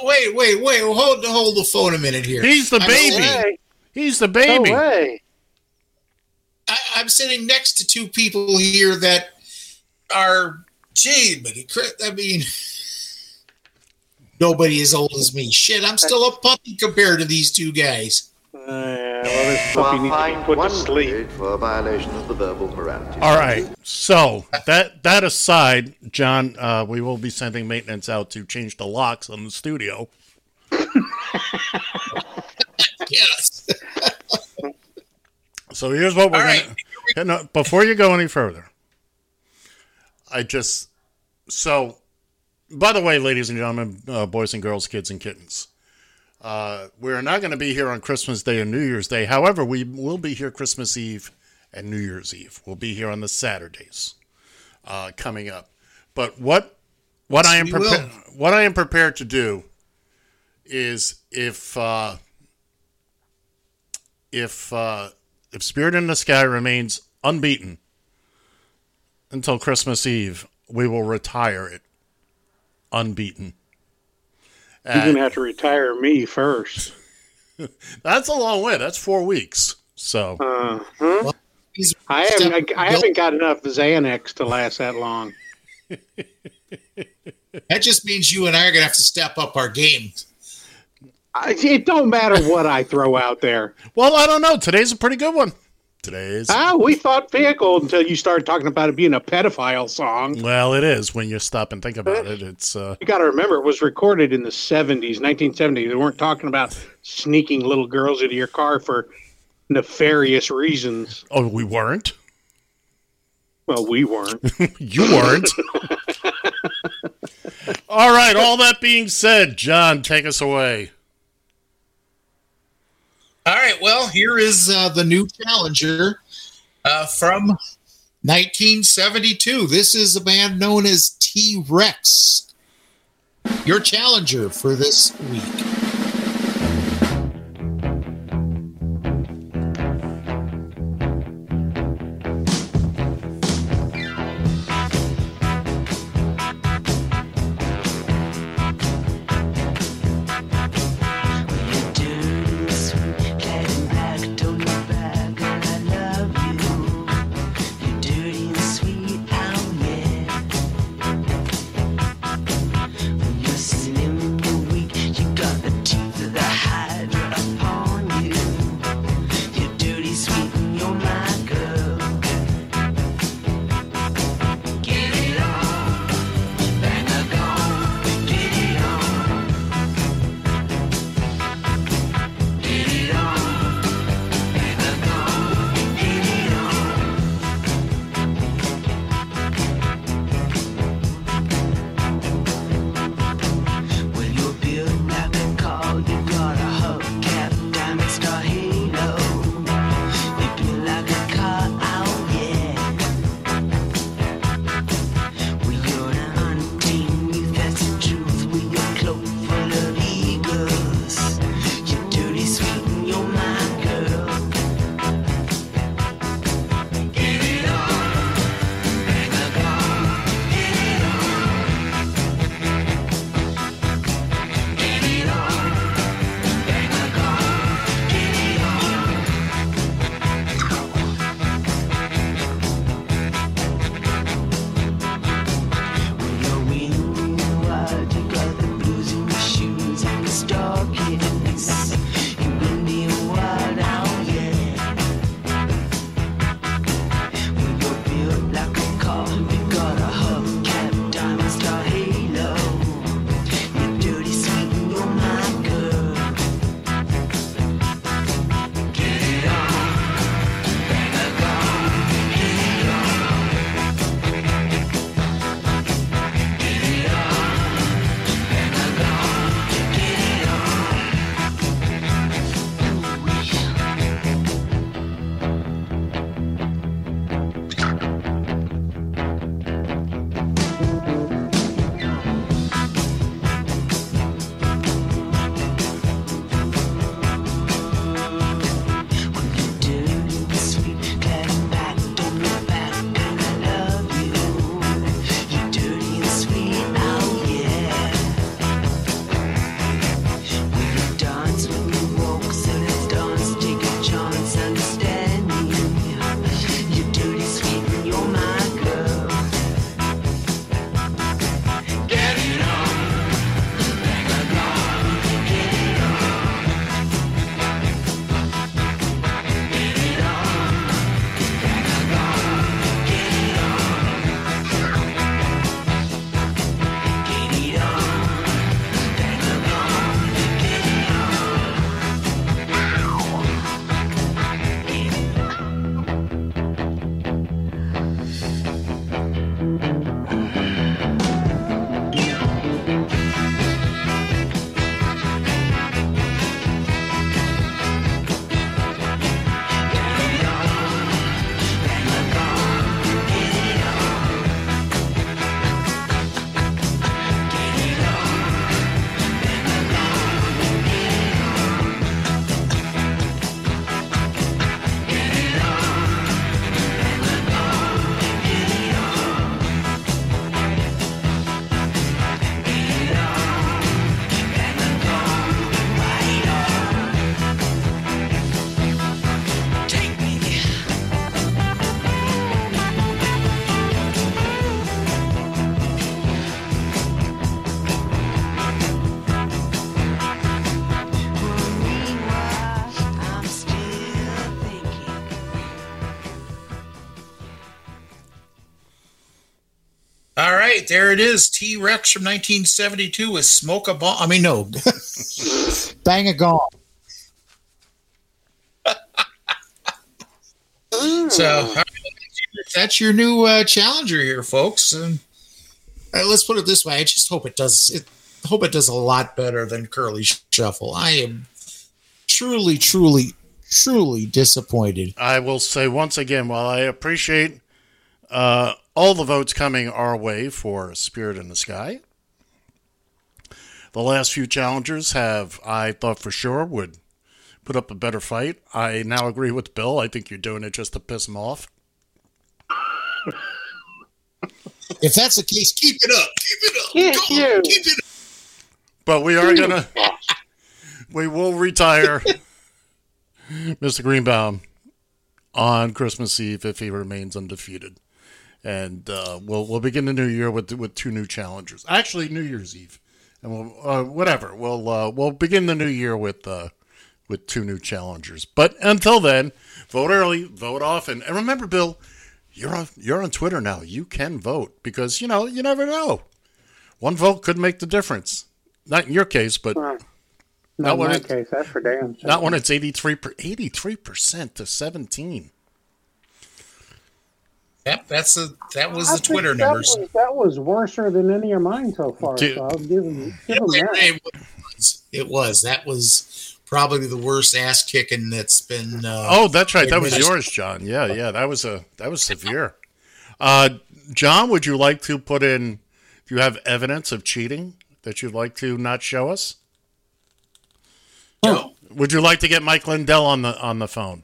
Wait, wait, wait, hold hold the phone a minute here. He's the baby. sitting- He's the baby. No way. I, I'm sitting next to two people here that are gee, but he, cri- I mean nobody as old as me. Shit, I'm still a puppy compared to these two guys. Uh, well, this puppy needs to be put to sleep. for a violation of the verbal morality. All right. So that that aside, John, uh, we will be sending maintenance out to change the locks on the studio. Yes. So here's what we're gonna. Yeah, no, before you go any further, I just so. By the way, ladies and gentlemen, uh, boys and girls, kids and kittens, uh, we're not going to be here on Christmas Day and New Year's Day. However, we will be here Christmas Eve and New Year's Eve. We'll be here on the Saturdays uh, coming up. But what what I am prepared what I am prepared to do is if uh, if uh, if Spirit in the Sky remains unbeaten until Christmas Eve, we will retire it unbeaten. You're gonna have to retire me first. That's a long way. That's four weeks. So Uh-huh. I haven't. I, I haven't got enough Xanax to last that long. That just means you and I are gonna have to step up our game. I, it don't matter what I throw out there. Well, I don't know. Today's a pretty good one. Today's Ah, we thought vehicle until you started talking about it being a pedophile song. well, it is when you stop and think about it. It's uh, You got to remember, it was recorded in the 70s, 1970s. They weren't talking about sneaking little girls into your car for nefarious reasons. oh, we weren't. Well, we weren't. you weren't. all right. All that being said, John, take us away. All right, well, here is uh, the new challenger uh, from 1972. This is a band known as T Rex. Your challenger for this week. There it is. T Rex from 1972 with Smoke a Bomb. I mean, no, Bang a Gong. so all right, that's your new uh, challenger here, folks. And uh, let's put it this way: I just hope it does. It, hope it does a lot better than Curly Shuffle. I am truly, truly, truly disappointed. I will say once again, while I appreciate uh, all the votes coming our way for Spirit in the Sky, the last few challengers have, I thought for sure, would put up a better fight. I now agree with Bill. I think you're doing it just to piss him off. If that's the case, keep it up. Keep it up. Go on, keep it up. But we are gonna, we will retire Mr. Greenbaum on Christmas Eve if he remains undefeated, and uh, we'll we'll begin the new year with with two new challengers. Actually, New Year's Eve, and we'll uh, whatever we'll uh, we'll begin the new year with uh, with two new challengers. But until then, vote early, vote often, and remember, Bill, you're on you're on Twitter now. You can vote because you know you never know. One vote could make the difference. Not in your case, but Not not in when my it, case, that's for damn. sure. not when it's 83 percent to 17. Yep, that's the that was I the Twitter that numbers. Was, that was worse than any of mine so far. Dude. So I'll give him, give him It, that. it was. It was. That was probably the worst ass kicking that's been. Uh, Oh, that's right. That was yours, John. Yeah, yeah. That was a that was severe. Uh, John, would you like to put in? Do you have evidence of cheating that you'd like to not show us? No. Would you like to get Mike Lindell on the on the phone?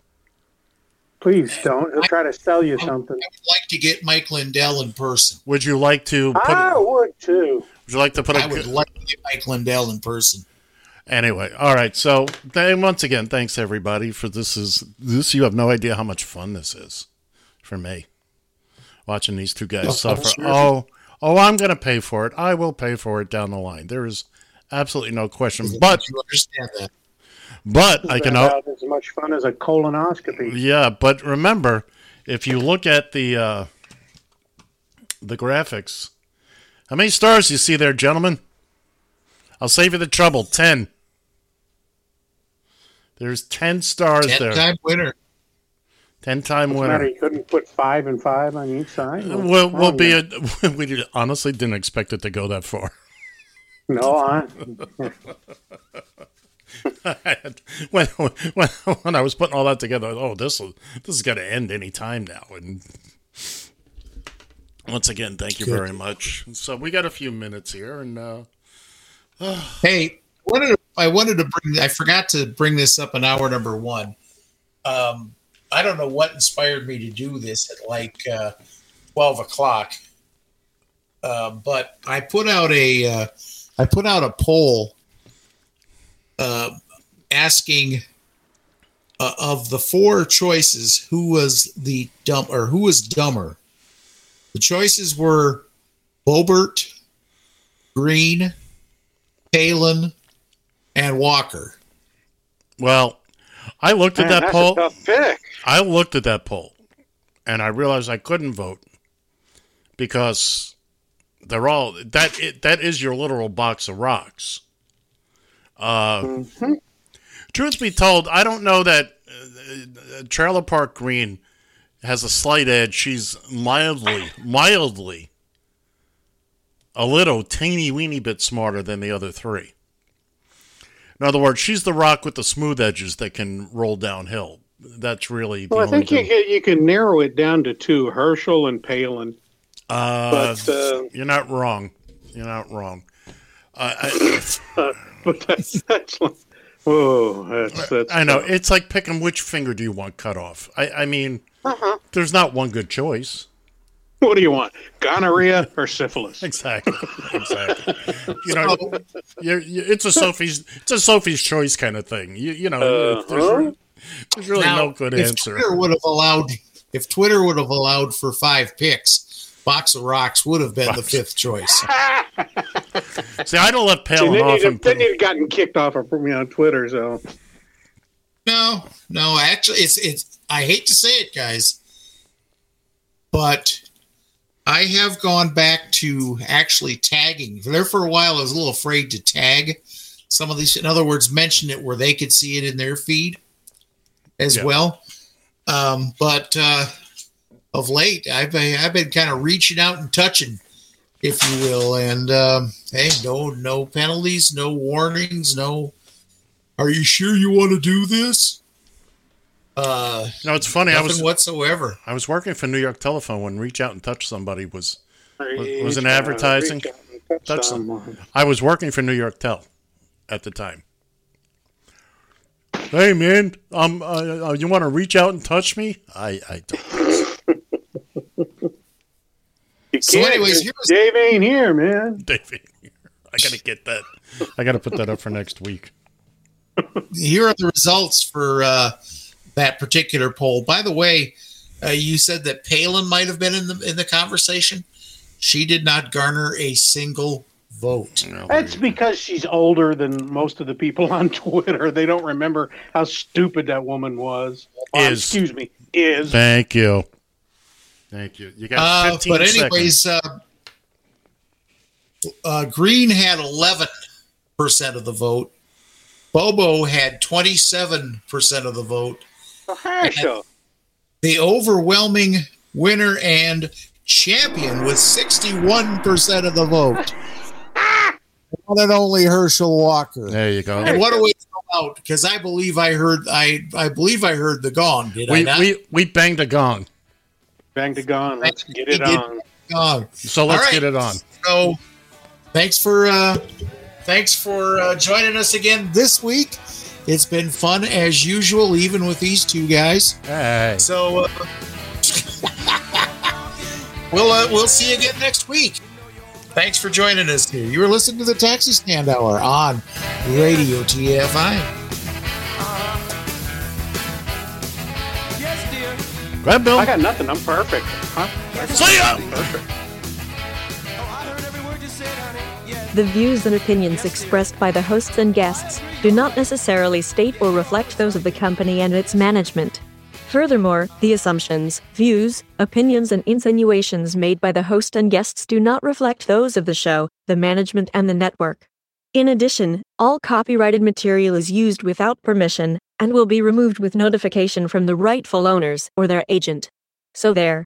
Please don't. He'll try to sell you something. I would like to get Mike Lindell in person. Would you like to put? I would too. Would you like to put a? I would like to get Mike Lindell in person. Anyway, all right. So, then once again, thanks everybody for this. Is this? You have no idea how much fun this is for me watching these two guys Oh, suffer. sure. Oh, oh, I'm going to pay for it. I will pay for it down the line. There is absolutely no question. But you understand that. But I can. about as much fun as a colonoscopy. Yeah, but remember, if you look at the uh, the graphics, how many stars you see there, gentlemen? I'll save you the trouble. Ten. There's ten stars there. Ten-time winner. Ten time What's the matter? winner. You couldn't put five and five on each side. What's We'll, we'll be a, we honestly didn't expect it to go that far. no. I, when, when when I was putting all that together, oh, this will this is going to end any time now. And once again, thank you Good. very much. So we got a few minutes here, and uh, Hey, wanted to, I wanted to bring. I forgot to bring this up in hour number one. Um, I don't know what inspired me to do this at like uh, twelve o'clock, uh, but I put out a uh, I put out a poll uh, asking uh, of the four choices who was the dumb or who was dumber. The choices were Boebert, Greene, Palin, and Walker. well, I looked at Man, that that's poll. a tough pick. I looked at that poll, and I realized I couldn't vote because they're all that. It, that is your literal box of rocks. Uh, Mm-hmm. Truth be told, I don't know that uh, uh, Trailer Park Greene has a slight edge. She's mildly, mildly, a little teeny weeny bit smarter than the other three. In other words, she's the rock with the smooth edges that can roll downhill. That's really the Well, I think you thing. can, you can narrow it down to two: Herschel and Palin. Uh, but, uh, you're not wrong. You're not wrong. Uh, I, but that's that's like, whoa, that's, that's I know it's like picking which finger do you want cut off. I, I mean, Uh-huh. there's not one good choice. What do you want, gonorrhea or syphilis? Exactly, exactly. You know, you're, you it's a Sophie's it's a Sophie's choice kind of thing. You you know, Uh-huh. there's, re- there's really Now, no good if answer. Twitter would have allowed, if Twitter would have allowed for five picks, Box of Rocks would have been the fifth choice. See, I don't let And Palin then off and have, then you'd have gotten kicked off of me on Twitter. So No, no, actually, it's it's. I hate to say it, guys, but I have gone back to actually tagging. There for a while, I was a little afraid to tag some of these. In other words, mention it where they could see it in their feed as Yeah. well. Um, but uh, of late, I've been, I've been kind of reaching out and touching, if you will. And um, hey, no no penalties, no warnings, no. Are you sure you want to do this? Uh, No, it's funny. I was whatsoever. I was working for New York Telephone when Reach Out and Touch Somebody was was, was an advertising. reach out and touch Touch someone. some. I was working for New York Tel at the time. Hey man, um, uh, uh, you want to reach out and touch me? I, I don't. You So can't, anyways, 'cause here's- Dave ain't here, man. David, I gotta get that. I gotta put that up for next week. here are the results for uh, that particular poll. By the way, uh, you said that Palin might have been in the in the conversation. She did not garner a single vote. That's because she's older than most of the people on Twitter. They don't remember how stupid that woman was. Or, Is. excuse me, is. Thank you. Thank you. You got Uh, 15 but seconds. anyways, uh, uh, Greene had eleven percent of the vote. Bobo had twenty seven percent of the vote. Hasha. The overwhelming winner and champion with sixty one percent of the vote. One and only Herschel Walker. There you go. And what do we know about? Because I believe I heard I I believe I heard the gong. Did I we, not? we we banged a gong. Bang to gone. Let's get it did on. gong. So let's All right. get it on. So thanks for uh thanks for uh, joining us again this week. It's been fun as usual, even with these two guys. Hey. So uh, we'll uh, we'll see you again next week. Thanks for joining us here. You were listening to the Taxi Stand Hour on Radio TFI. Grab Bill. I got nothing. I'm perfect. Huh? See ya. Perfect. The views and opinions expressed by the hosts and guests do not necessarily state or reflect those of the company and its management. Furthermore, the assumptions, views, opinions, and insinuations made by the host and guests do not reflect those of the show, the management, and the network. In addition, all copyrighted material is used without permission and will be removed with notification from the rightful owners or their agent. So there.